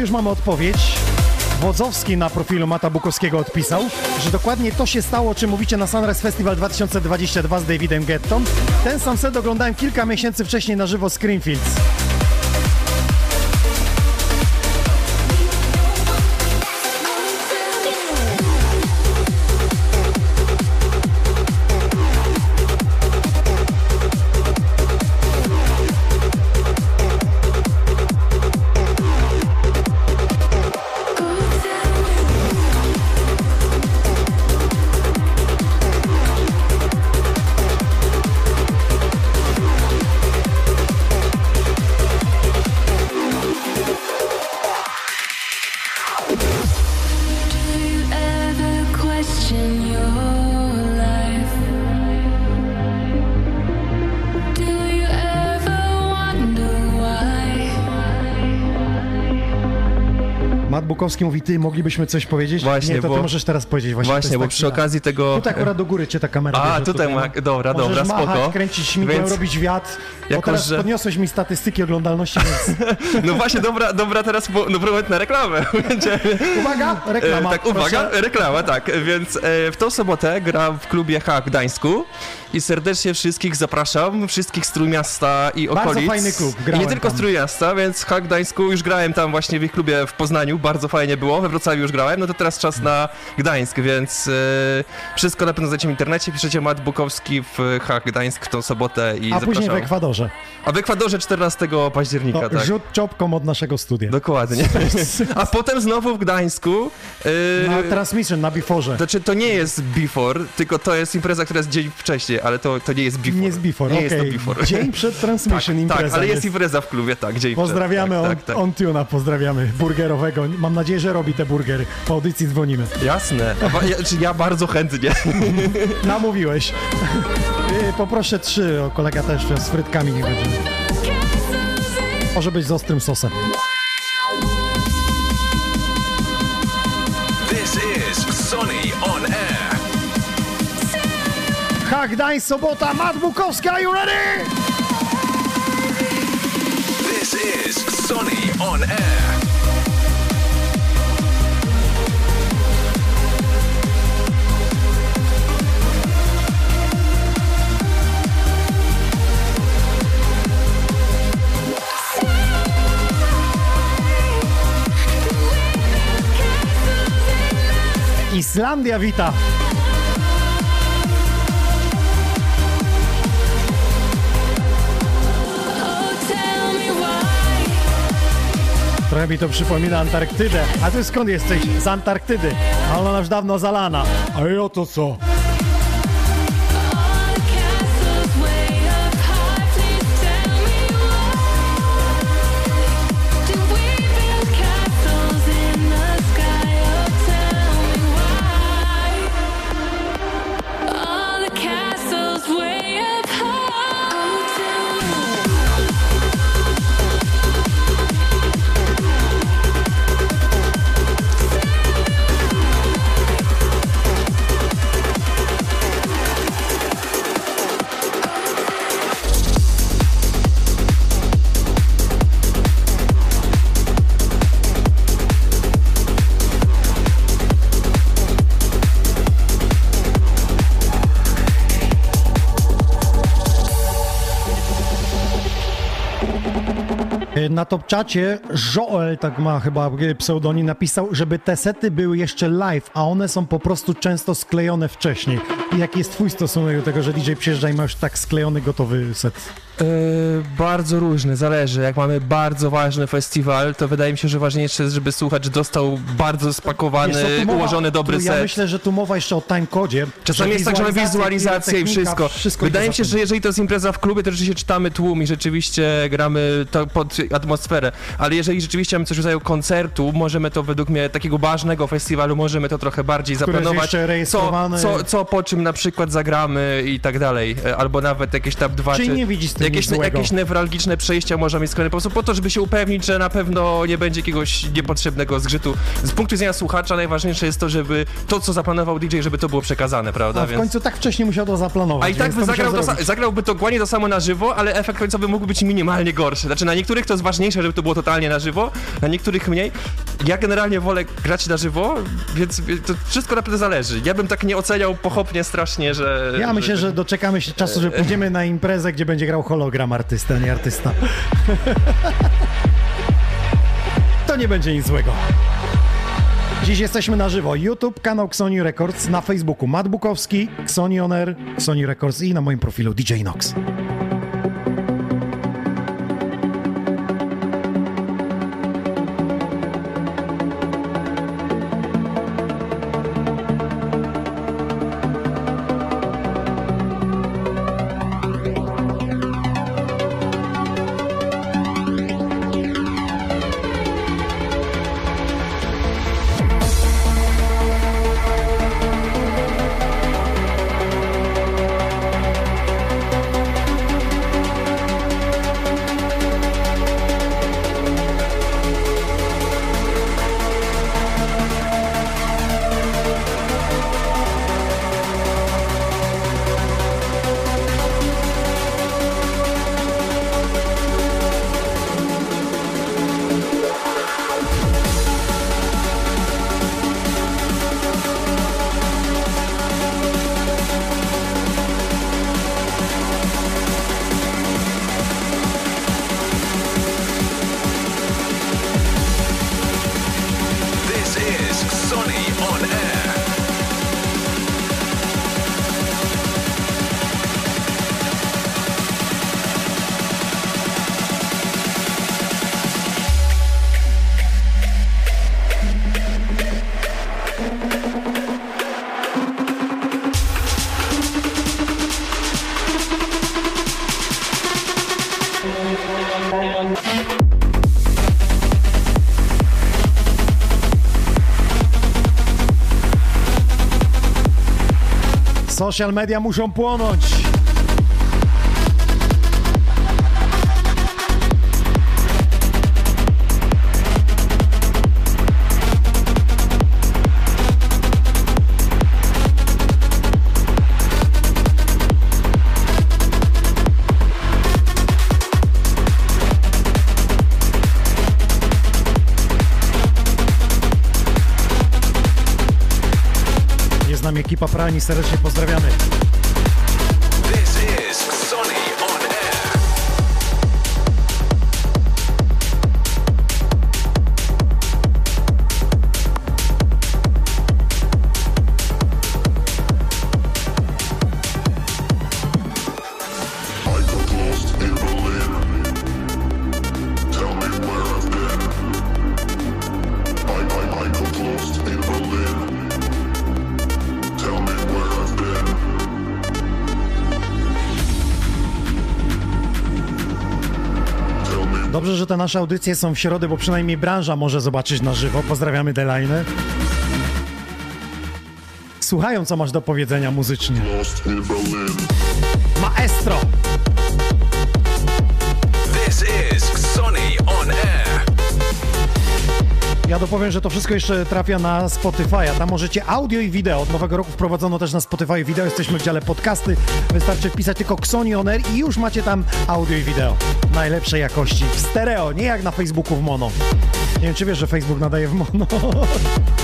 Już mamy odpowiedź. Wodzowski na profilu Mata Bukowskiego odpisał, że dokładnie to się stało, o czym mówicie na Sunrise Festival 2022 z Davidem Gettą. Ten sam set oglądałem kilka miesięcy wcześniej na żywo z Greenfields. Matt Bukowski mówi, ty, moglibyśmy coś powiedzieć? Właśnie, Nie, to ty bo- możesz teraz powiedzieć. Właśnie, Właśnie, bo ta przy okazji tego... Tutaj akurat do góry cię ta kamera A, bierze, tutaj ma- dobra, Możesz dobra, machać, spoko. kręcić śmigłem, Więc- robić wiatr, bo Jako, teraz że- podniosłeś mi statystyki oglądalności, więc No właśnie, dobra, dobra teraz po, no na reklamę. Uwaga, reklama, E, tak, uwaga, proszę. reklama, tak. Więc e, w tą sobotę gram w klubie H Gdańsku i serdecznie wszystkich zapraszam, wszystkich z Trójmiasta i Bardzo okolic. fajny klub, I grałem nie tylko tam. z Trójmiasta, więc H Gdańsku już grałem tam właśnie w ich klubie w Poznaniu, bardzo fajnie było, we Wrocławiu już grałem, no to teraz czas na Gdańsk, więc e, wszystko na pewno znajdziecie w internecie, piszecie Matt Bukowski w H Gdańsk w tą sobotę i A zapraszam. później w Ekwadorze. A w Ekwadorze 14 października, No, tak. Rzut czopką od naszego studia. Dokładnie. A potem znowu w Gdańsku. Yy, Na transmission, na Biforze. Znaczy, to nie jest Before, tylko to jest impreza, która jest dzień wcześniej, ale to, to nie jest Before. Nie jest Before, Nie jest okej. to Before. Dzień przed transmission tak, impreza tak, ale jest, jest. impreza w klubie, tak, dzień Pozdrawiamy przed. on, Tak, tak, on Tuna, pozdrawiamy, burgerowego. Mam nadzieję, że robi te burgery. Po audycji dzwonimy. tak. Jasne. Ja, ja bardzo chętnie. Namówiłeś. Y, Poproszę trzy, o kolega też z frytkami nie będzie. Może być z ostrym sosem. Hak, Gdańsk, sobota, Mat Bukowska, are you ready? This is Sonny on air. Islandia wita. Trochę mi to przypomina Antarktydę. A ty skąd jesteś? Z Antarktydy. A ona już dawno zalana. A i oto co? Na top czacie Joel, tak ma chyba pseudonim, napisał, żeby te sety były jeszcze live, a one są po prostu często sklejone wcześniej. Jaki jest twój stosunek do tego, że DJ przyjeżdża i ma już tak sklejony, gotowy set? Yy, bardzo różny, zależy. Jak mamy bardzo ważny festiwal, to wydaje mi się, że ważniejsze jest, żeby słuchacz dostał bardzo spakowany, Wiesz mowa- ułożony dobry tu set. Ja myślę, że tu mowa jeszcze o timecodzie. Czasami jest tak, że mamy wizualizację i wszystko. wszystko Wydaje mi się, że jeżeli to jest impreza w klubie, to rzeczywiście czytamy tłum i rzeczywiście gramy pod atmosferę. Ale jeżeli rzeczywiście mamy coś w rodzaju koncertu, możemy to według mnie takiego ważnego festiwalu, możemy to trochę bardziej Które zaplanować. Co, co, co po czym na przykład zagramy i tak dalej. E, Albo nawet jakieś tam dwa Czyli czy nie widzisz tym jakieś, złego. jakieś newralgiczne przejścia możemy mieć skrojone po prostu po to, żeby się upewnić, że na pewno nie będzie jakiegoś niepotrzebnego zgrzytu. Z punktu widzenia słuchacza najważniejsze jest to, żeby to, co zaplanował DJ, żeby to było przekazane, prawda? A w końcu tak wcześnie musiał to zaplanować. A i tak by zagrał to, zagrałby to dokładnie to samo na żywo, ale efekt końcowy mógłby być minimalnie gorszy. Znaczy na niektórych to jest ważniejsze, żeby to było totalnie na żywo, na niektórych mniej. Ja generalnie wolę grać na żywo, więc to wszystko naprawdę zależy. Ja bym tak nie oceniał pochopnie strasznie, że... Ja myślę, że doczekamy się czasu, że pójdziemy na imprezę, gdzie będzie grał hologram artysta, nie artysta. To nie będzie nic złego. Dziś jesteśmy na żywo. YouTube, kanał Xoni Records, na Facebooku Matt Bukowski, Xoni On Xoni Records i na moim profilu DJ Nox. Social media muszą płonąć. Ekipa pralni, serdecznie pozdrawiamy. Te nasze audycje są w środę, bo przynajmniej branża może zobaczyć na żywo. Pozdrawiamy Delaine. Słuchają, co masz do powiedzenia muzycznie. Maestro! Ja dopowiem, że to wszystko jeszcze trafia na Spotify'a. Tam możecie audio i wideo. Od nowego roku wprowadzono też na Spotify wideo. Jesteśmy w dziale podcasty. Wystarczy wpisać tylko Xoni On Air i już macie tam audio i wideo. Najlepszej jakości. W stereo, nie jak na Facebooku w mono. Nie wiem, czy wiesz, że Facebook nadaje w mono.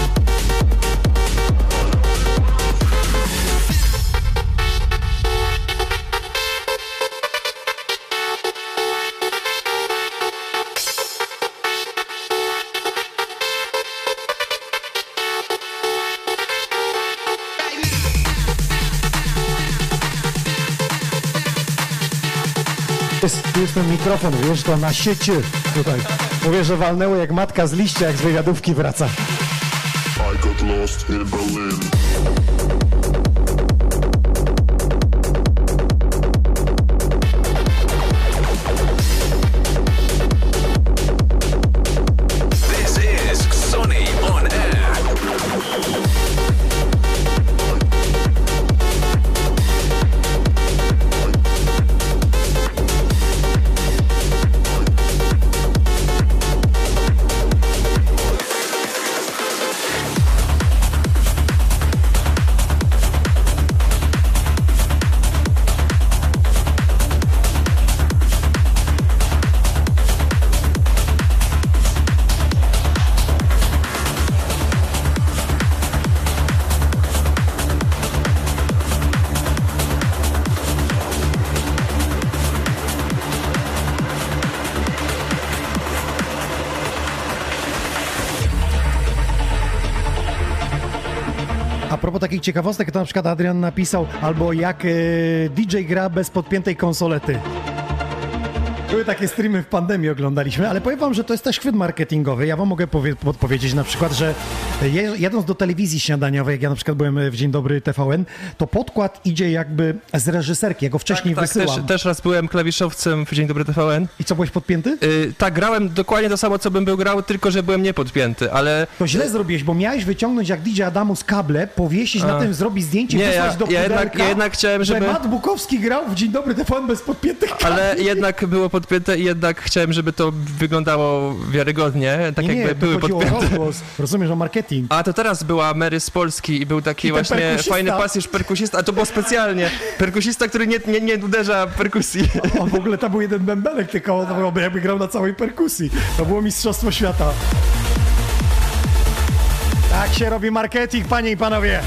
ten mikrofon, wiesz, to na sieci tutaj. Mówię, że walnęło jak matka z liścia, jak z wywiadówki wraca. I got lost in Berlin. Ciekawostek, to na przykład Adrian napisał, albo jak e, DJ gra bez podpiętej konsolety. Były takie streamy w pandemii, oglądaliśmy, ale powiem wam, że to jest też chwyt marketingowy. Ja wam mogę powie- podpowiedzieć na przykład, że jadąc do telewizji śniadaniowej, jak ja na przykład byłem w Dzień Dobry TVN, to podkład idzie jakby z reżyserki, ja go wcześniej tak, wysyłam. też, też raz byłem klawiszowcem w Dzień Dobry TVN. I co, byłeś podpięty? Yy, tak, grałem dokładnie to samo, co bym był grał, tylko że byłem niepodpięty, ale... To źle zrobiłeś, bo miałeś wyciągnąć jak DJ Adamus kable, powiesić na A. tym, zrobić zdjęcie, Nie, wysłać ja- do ja jednak- pudelka, ja jednak chciałem, że żeby- Matt Bukowski grał w Dzień Dobry TVN bez podpiętych Ale jednak było podpięte i jednak chciałem, żeby to wyglądało wiarygodnie, tak nie, jakby nie, były podpięte. Rozumiesz, o marketing. A to teraz była Mary z Polski i był taki I właśnie perkusista. fajny pasjusz perkusista, a to było specjalnie. Perkusista, który nie, nie, nie uderza perkusji. On w ogóle tam był jeden bębenek, tylko on byłoby jakby grał na całej perkusji. To było Mistrzostwo Świata. Tak się robi marketing, panie i panowie.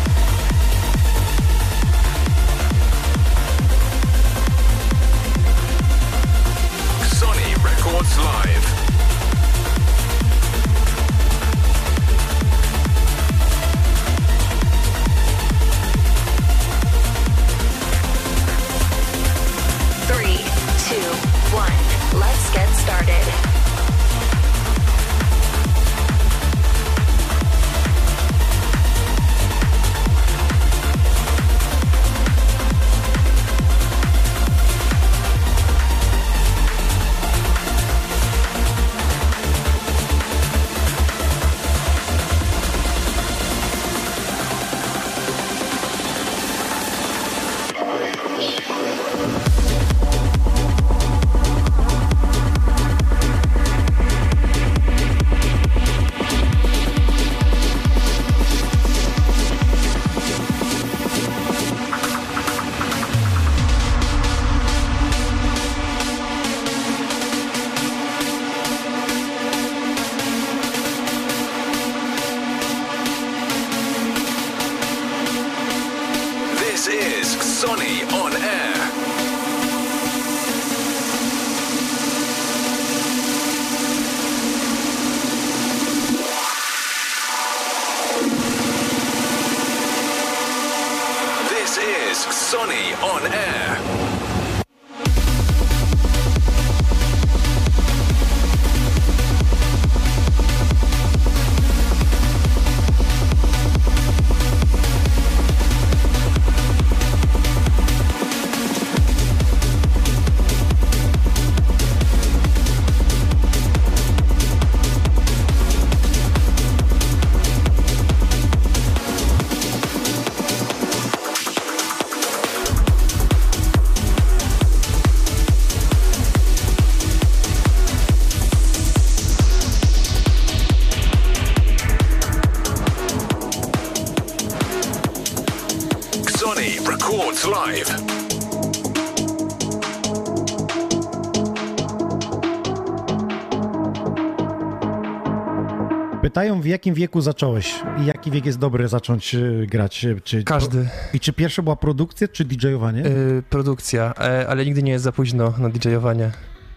Jakim wieku zacząłeś i jaki wiek jest dobry zacząć e, grać? e, Czy, Każdy. I czy pierwsze była produkcja, czy DJ-owanie? Y, produkcja, e, ale nigdy nie jest za późno na DJ-owanie.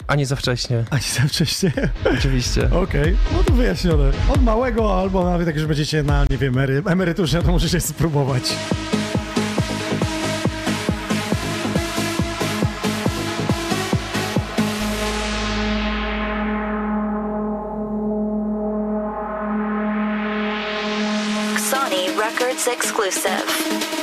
Ani za wcześnie, Ani za wcześnie? oczywiście. Okej, no to wyjaśnione. Od małego, albo nawet jak już będziecie na, nie wiem, emery, emeryturze, to możecie spróbować. Exclusive.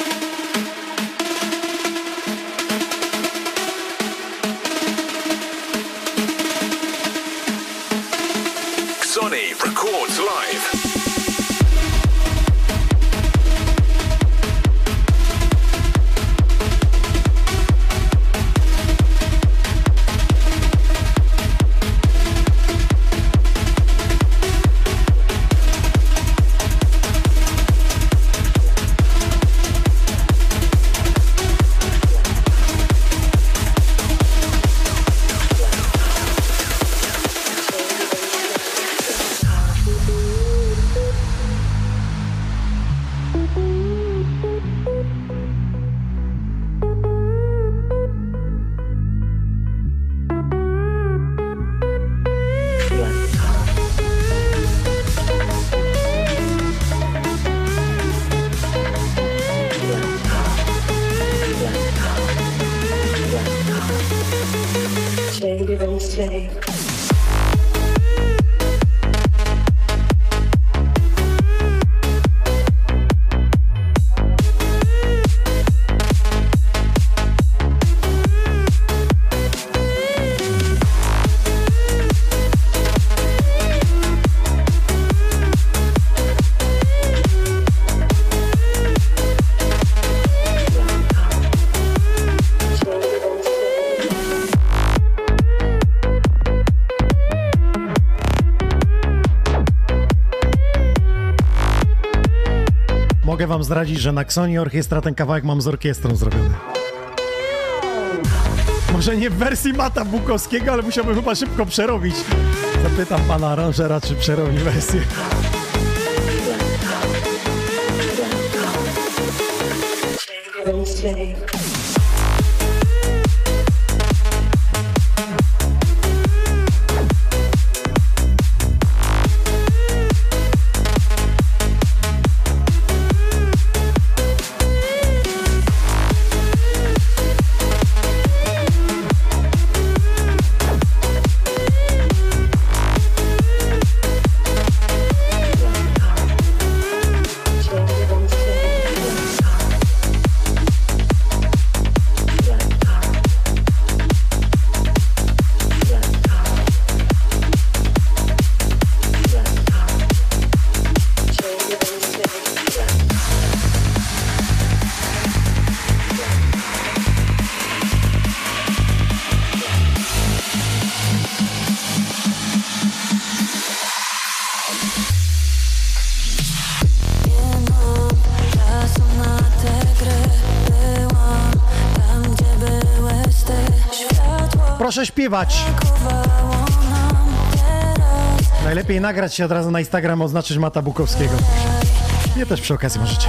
Wam zdradzić, że na Xoni Orkiestra ten kawałek mam z orkiestrą zrobiony. Może nie w wersji Mata Bukowskiego, ale musiałbym chyba szybko przerobić. Zapytam pana aranżera, czy przerobi wersję. Śpiewać. Najlepiej nagrać się od razu na Instagram, oznaczyć Mata Bukowskiego. Nie też przy okazji możecie.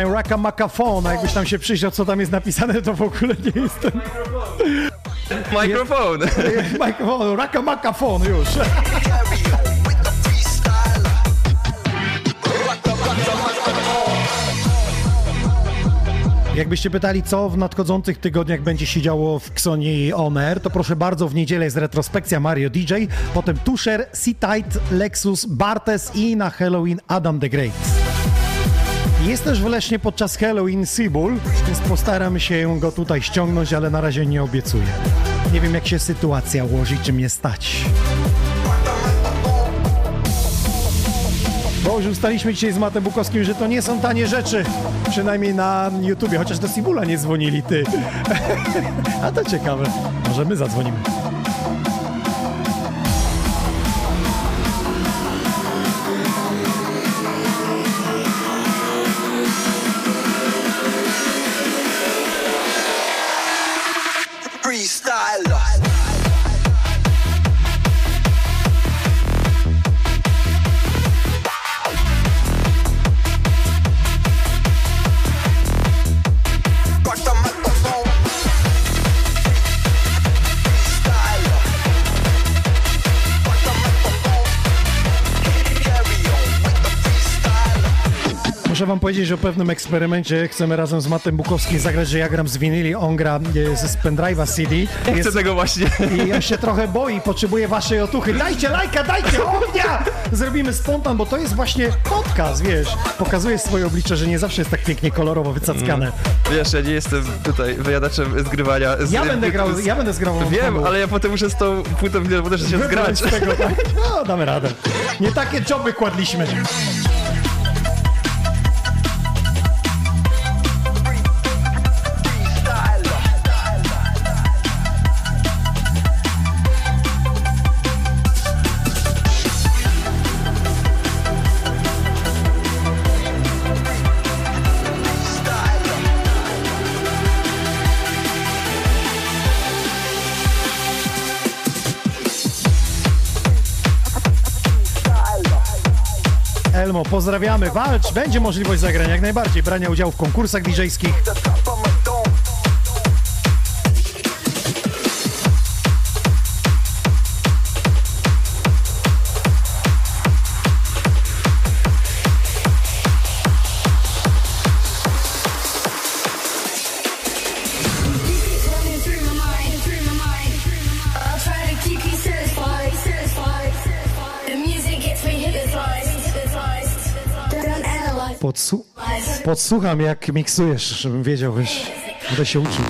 Wszyscy znają Raka Macafon, a jakbyś tam się przyjrzał, co tam jest napisane, to w ogóle nie jestem. Mikrofon! Mikrofon, Raka Macafon już. Jakbyście pytali, co w nadchodzących tygodniach będzie się działo w Xoni On Air, to proszę bardzo, w niedzielę jest retrospekcja Mario DJ, potem Tusher, C-Tite, Lexus, Bartes i na Halloween Adam the Great. Jest też w Lesznie podczas Halloween Seabull, więc postaramy się go tutaj ściągnąć, ale na razie nie obiecuję. Nie wiem, jak się sytuacja ułoży, czy mnie stać. Bo już ustaliliśmy dzisiaj z Matem Bukowskim, że to nie są tanie rzeczy. Przynajmniej na YouTubie, chociaż do Sibula nie dzwonili, ty. A to ciekawe. Może my zadzwonimy. Wam powiedzieć, że o pewnym eksperymencie chcemy razem z Matem Bukowskim zagrać, że ja gram z winyli, on gra e, ze pendrive'a CD. Ja Jest- chcę tego właśnie. I on się trochę boi, potrzebuje waszej otuchy. Dajcie lajka, dajcie ognia! Zrobimy spontan, bo to jest właśnie podcast, wiesz. Pokazujesz swoje oblicze, że nie zawsze jest tak pięknie kolorowo wycackane. Wiesz, ja nie jestem tutaj wyjadaczem zgrywania. Z, Ja będę grał, z- ja będę zgrał. Wiem, ale ja potem muszę z tą płytą wideo też się Wybrać zgrać. z tego, tak? No, damy radę. Nie takie joby kładliśmy. Pozdrawiamy, walcz, będzie możliwość zagrania jak najbardziej, brania udziału w konkursach DJ-skich. Podsłucham, jak miksujesz, żebym wiedział, wiesz, będę się uczył.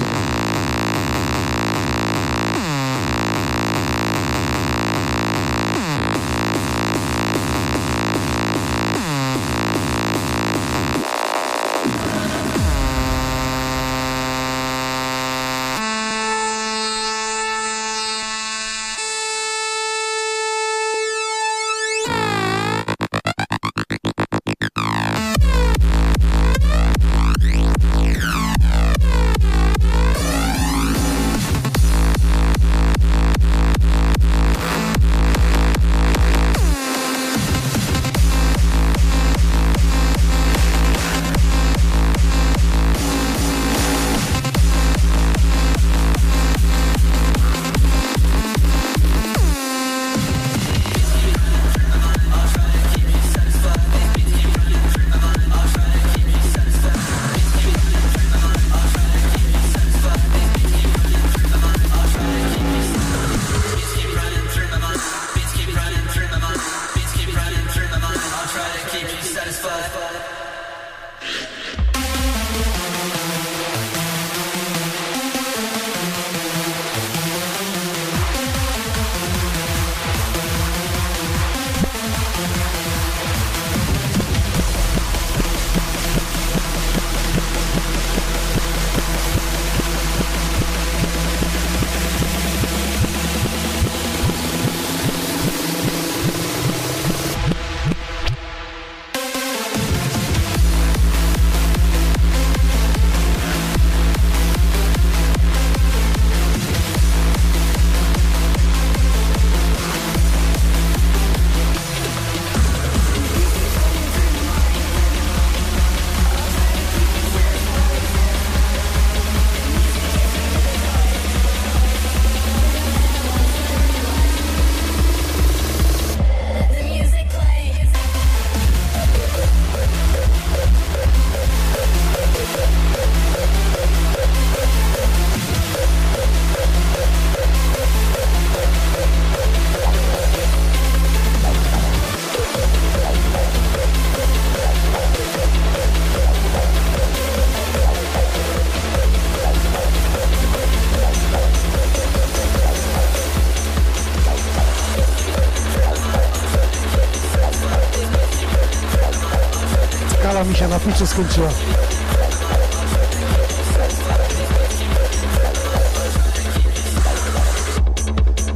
Piczu skończyła.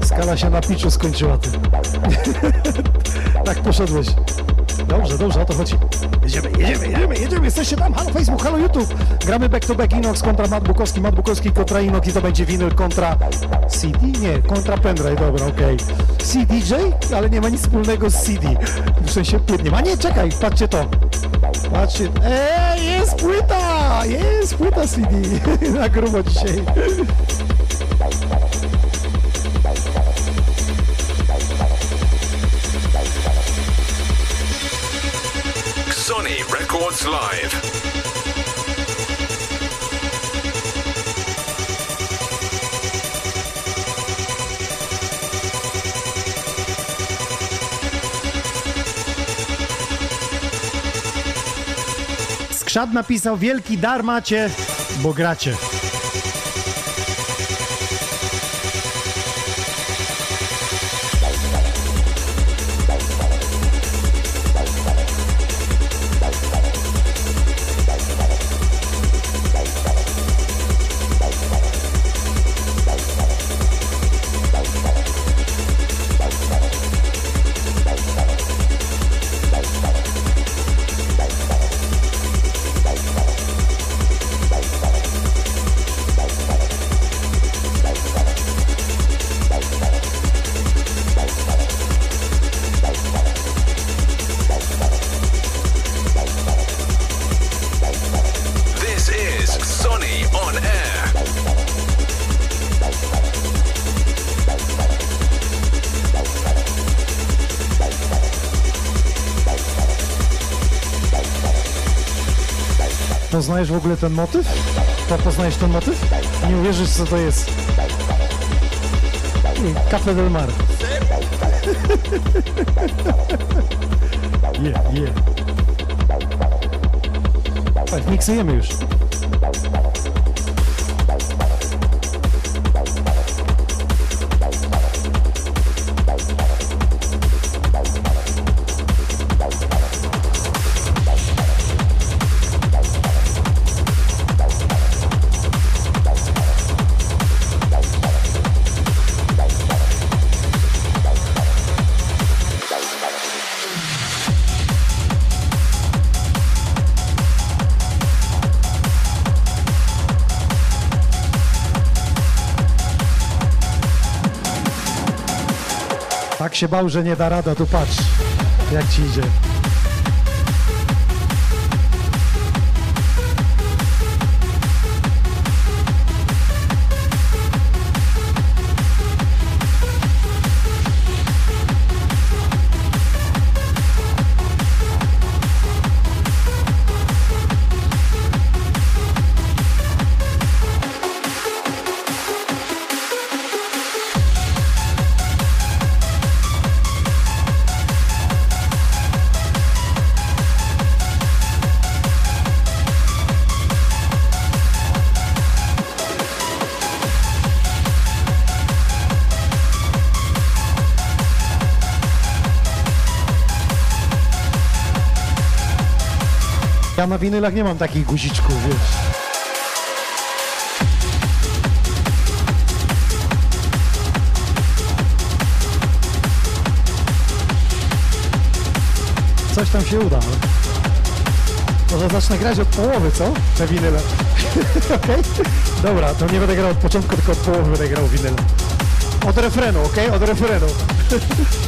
Skala się na piczu skończyła, ty. tak poszedłeś. Dobrze, dobrze, o to chodzi. Jedziemy, jedziemy, jedziemy, jedziemy, jesteście tam, halo Facebook, halo YouTube. Gramy back to back Inox kontra Matt Bukowski, Matt kontra Inox i to będzie winyl kontra CD? Nie, kontra pendrive, dobra, okej. CDJ, ale nie ma nic wspólnego z CD. W sensie płyt nie ma. Nie, czekaj, patrzcie to. Patrzcie, eee, jest płyta, jest płyta CD. Na grubo dzisiaj. Skrzat napisał, wielki dar macie, bo gracie. Poznajesz w ogóle ten motyw? To poznajesz ten motyw? Nie uwierzysz, co to jest. Cafe del Mar. Yeah, yeah. Tak, miksujemy już. Tak się bał, że nie da rada, tu patrz, jak ci idzie. Ja na winylach nie mam takich guziczków, wiesz. Coś tam się uda. Może zacznę grać od połowy, co? Na winyle. Okej? Dobra, to nie będę grał od początku, tylko od połowy będę grał winyle. Od refrenu, okej? Od refrenu.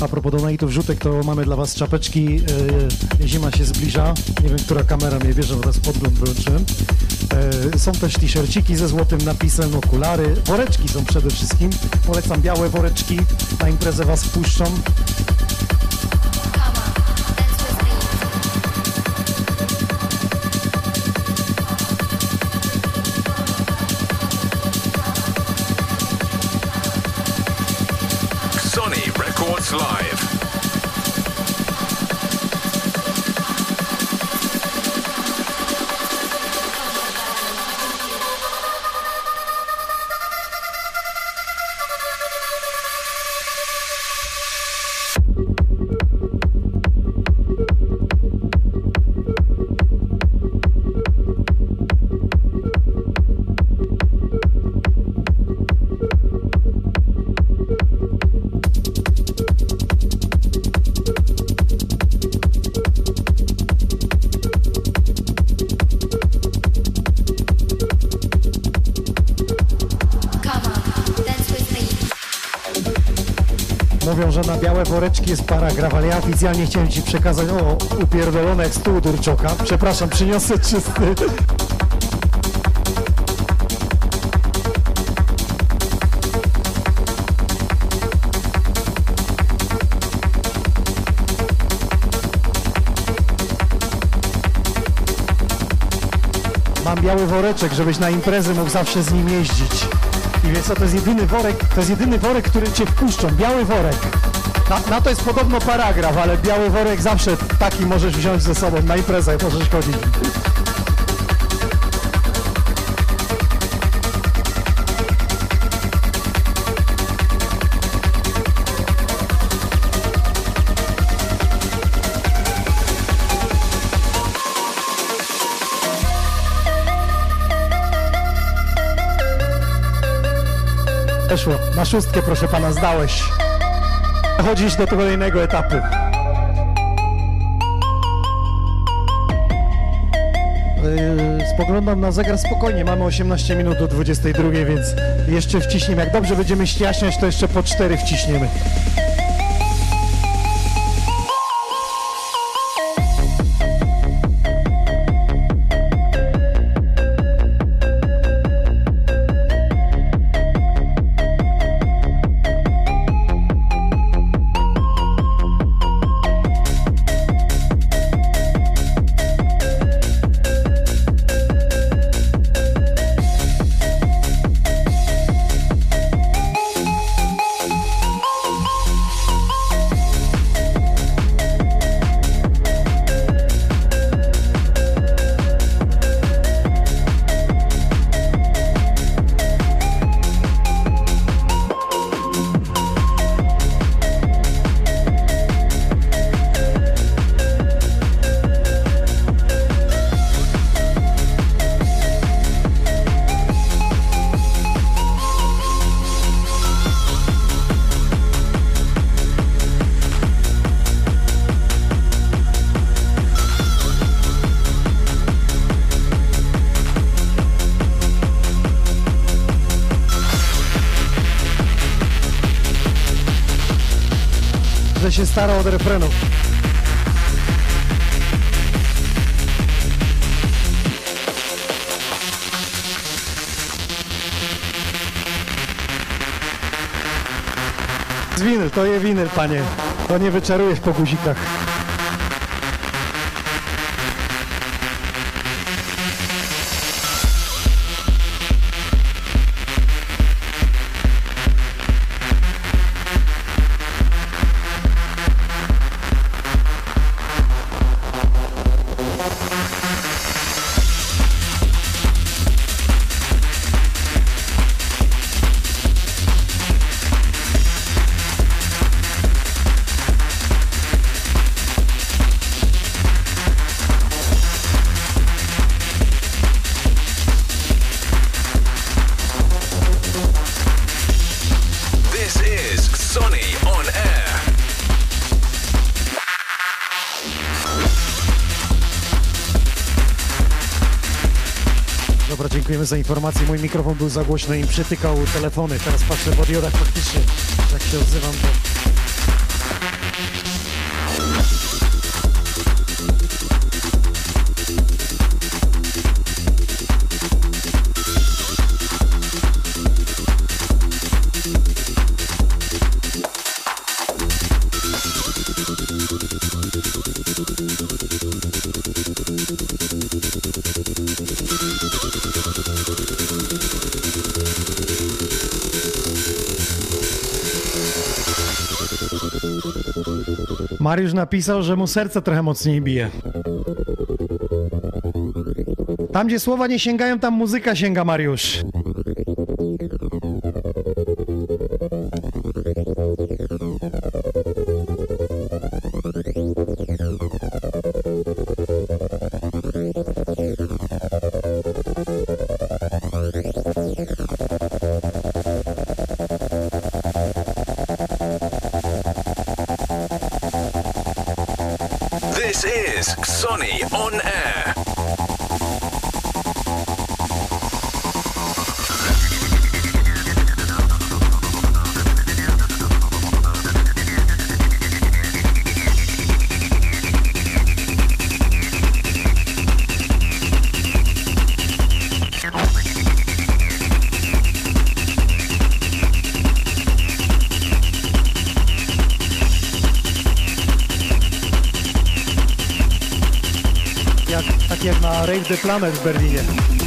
A propos donate'ów rzutek, to mamy dla Was czapeczki. Yy, zima się zbliża. Nie wiem, która kamera mnie bierze, bo teraz podgląd wyłączyłem. E, są też t-shirciki ze złotym napisem, okulary, woreczki są przede wszystkim. Polecam białe woreczki, na imprezę was wpuszczą. Woreczki jest paragraf, ale ja oficjalnie chciałem ci przekazać, o, upierdolone jak stół durczoka. Przepraszam, przyniosę czysty. Mam biały woreczek, żebyś na imprezy mógł zawsze z nim jeździć. I wiesz co, to jest jedyny worek, to jest jedyny worek, który cię wpuszczą. Biały worek. Na, na to jest podobno paragraf, ale biały worek zawsze taki możesz wziąć ze sobą na imprezę, możesz chodzić. Weszło. Na szóstkę, proszę pana, zdałeś. Chodzisz do kolejnego etapu. Yy, spoglądam na zegar spokojnie, mamy 18 minut do 22, więc jeszcze wciśniemy. Jak dobrze będziemy ściaśniać, to jeszcze po 4 wciśniemy. Że się stara od refrenu. Winyl, to je winyl, panie. To nie wyczarujesz po guzikach. Za informację. Mój mikrofon był za głośno i przytykał telefony. Teraz patrzę w diodach faktycznie, jak się odzywam, to... Mariusz napisał, że mu serce trochę mocniej bije. Tam, gdzie słowa nie sięgają, tam muzyka sięga, Mariusz. Is Sonny on Air. Na Rave the Planet w Berlinie.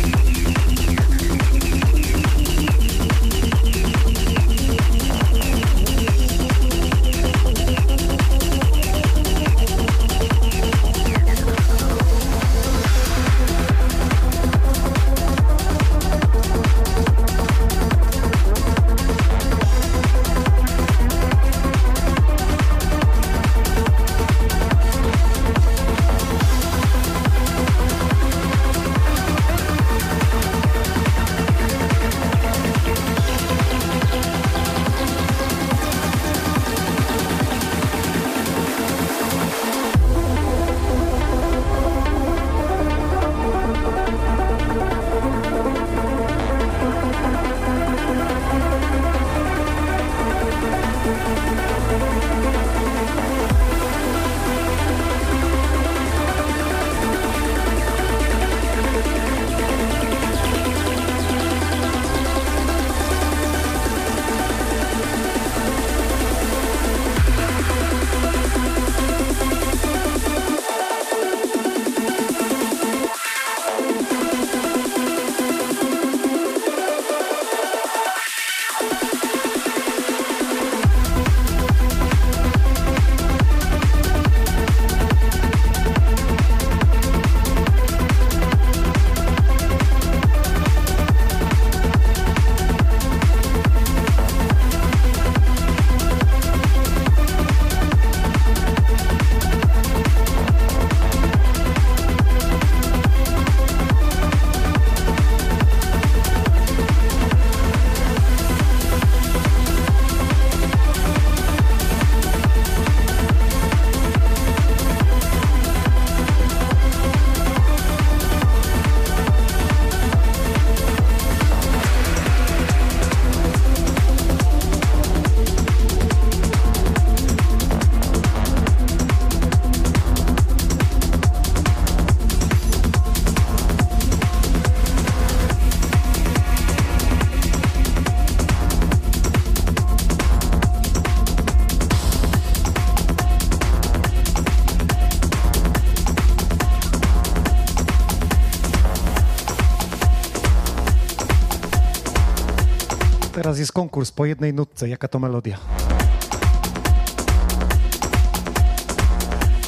Teraz jest konkurs po jednej nutce. Jaka to melodia?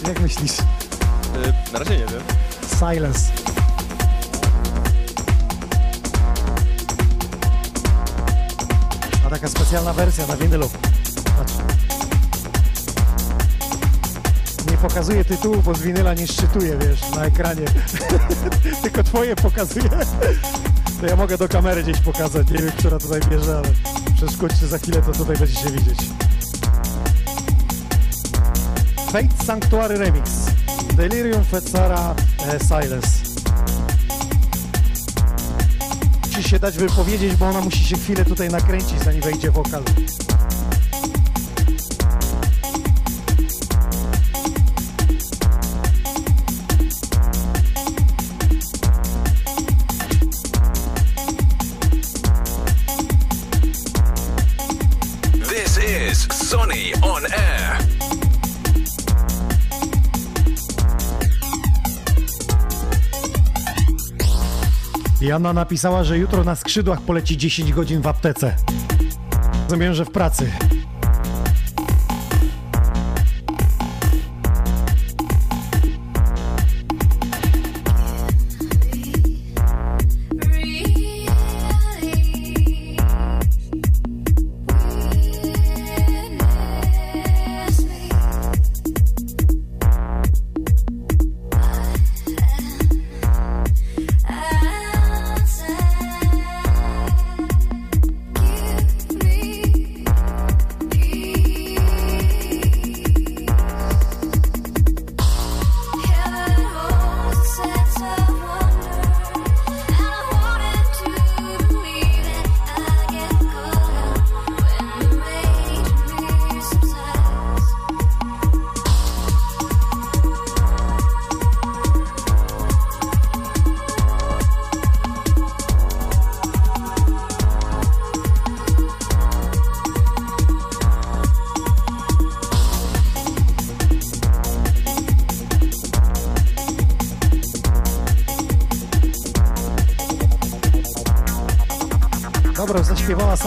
Jak myślisz? Y, na razie nie wiem. Silence. A taka specjalna wersja na winylu. Patrz. Nie pokazuje tytułu, bo z winyla nie szczytuje, wiesz, na ekranie. Tylko twoje pokazuje. To ja mogę do kamery gdzieś pokazać. Nie wiem, która tutaj bierze, ale przeszkodźcie za chwilę, to tutaj będziecie widzieć. Fate Sanctuary Remix. Delirium Fetsara e, Silence. Musi się dać wypowiedzieć, bo ona musi się chwilę tutaj nakręcić, zanim wejdzie wokal. Jana napisała, że jutro na skrzydłach poleci 10 godzin w aptece. Rozumiem, że w pracy.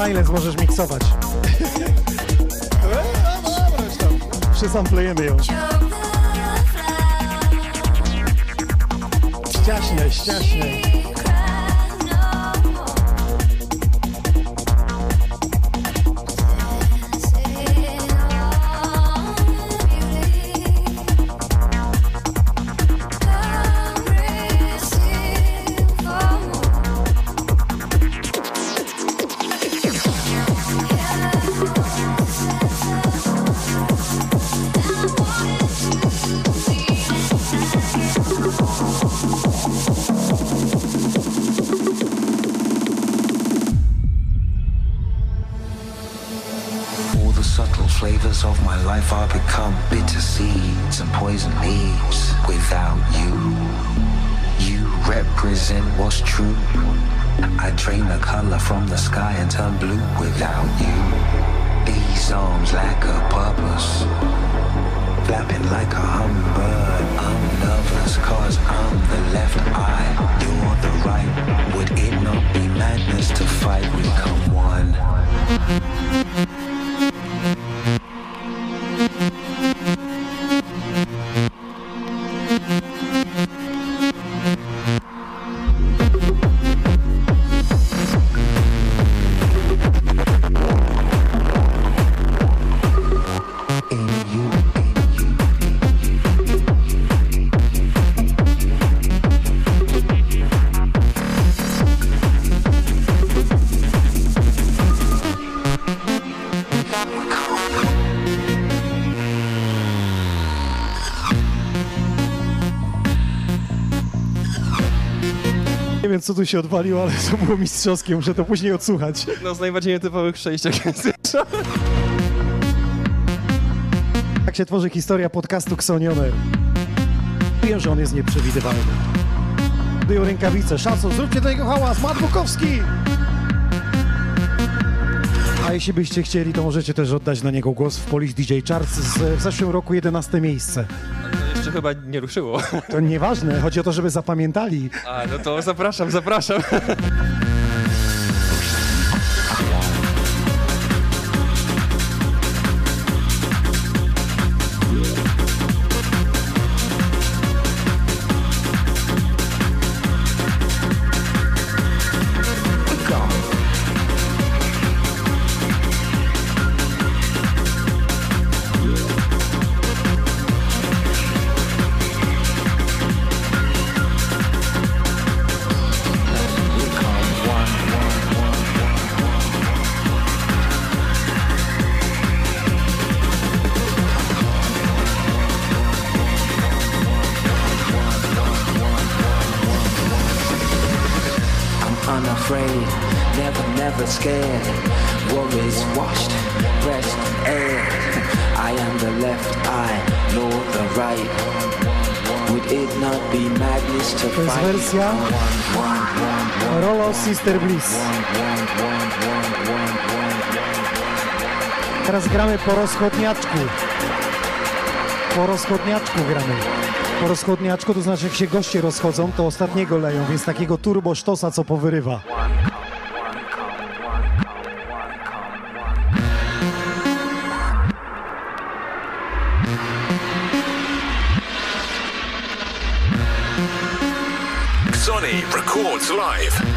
Silence, możesz miksować. Przysamplejemy ją. Ściaśniej, ściaśniej. Co tu się odwaliło, ale to było mistrzowskie. Muszę to później odsłuchać. No z najbardziej nietypowych jakie słyszałem. Tak się tworzy historia podcastu Ksonione. Wiem, że on jest nieprzewidywalny. Wyjął rękawice. Szacun, zróbcie do niego hałas. Matt Bukowski! A jeśli byście chcieli, to możecie też oddać na niego głos w Police DJ Charts z, w zeszłym roku 11 miejsce. Chyba nie ruszyło. To nieważne, chodzi o to, żeby zapamiętali. A, no to zapraszam, zapraszam. I am the left the right. Would it not be madness to To jest wersja Rolo Sister Bliss. Teraz gramy po rozchodniaczku. Po rozchodniaczku gramy. Po rozchodniaczku to znaczy jak się goście rozchodzą, to ostatniego leją, więc takiego turbo sztosa, co powyrywa. Live.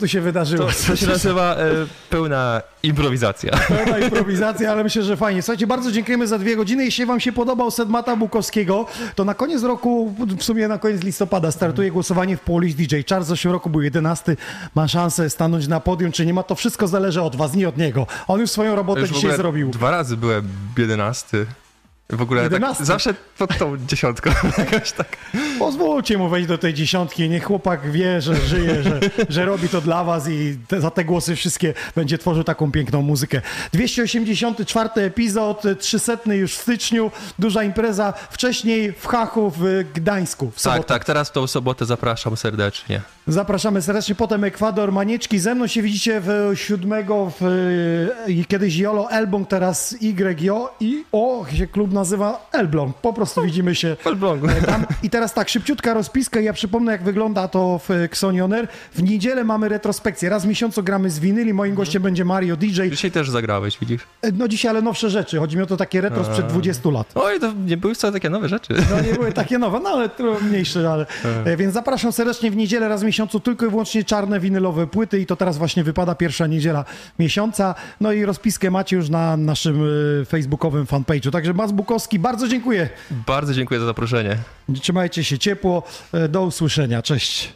Tu się wydarzyło? To, to się nazywa e, pełna improwizacja. Pełna improwizacja, ale myślę, że fajnie. Słuchajcie, bardzo dziękujemy za dwie godziny. Jeśli wam się podobał set Mata Bukowskiego, to na koniec roku, w sumie na koniec listopada, startuje głosowanie w Polish DJ. Charles w zeszłym roku był 11, ma szansę stanąć na podium, czy nie ma. To wszystko zależy od was, nie od niego. On już swoją robotę Już dzisiaj zrobił. Dwa razy byłem jedenasty. W ogóle tak, 11? zawsze pod tą dziesiątką. Jakoś tak. Pozwólcie mu wejść do tej dziesiątki. Niech chłopak wie, że żyje, że, że robi to dla was i te, za te głosy wszystkie będzie tworzył taką piękną muzykę. 284 epizod, 300 już w styczniu. Duża impreza. Wcześniej w Hachu w Gdańsku. W. Tak, tak, teraz w tą sobotę zapraszam serdecznie. Zapraszamy serdecznie. Potem Ekwador, Manieczki. Ze mną się widzicie w siódmego, w, y, kiedyś Jolo Elbląg, teraz YO i O się klub nazywa Elbląg. Po prostu widzimy się Elblągu. tam. I teraz tak, szybciutka rozpiska. Ja przypomnę, jak wygląda to w Xonioner. W niedzielę mamy retrospekcję. Raz w miesiącu gramy z winyli. Moim gościem będzie Mario DJ. Dzisiaj też zagrałeś, widzisz? No dzisiaj, ale nowsze rzeczy. Chodzi mi o to takie retro sprzed 20 lat. Oj, to nie były wcale takie nowe rzeczy. No nie były takie nowe, no ale mniejsze, ale... E, Więc zapraszam serdecznie w niedzielę raz w miesiącu tylko i wyłącznie czarne winylowe płyty i to teraz właśnie wypada pierwsza niedziela miesiąca. No i rozpiskę macie już na naszym e, facebookowym fanpage'u. Także Mas Bukowski, bardzo dziękuję. Bardzo dziękuję za zaproszenie. Trzymajcie się ciepło. E, Do usłyszenia. Cześć.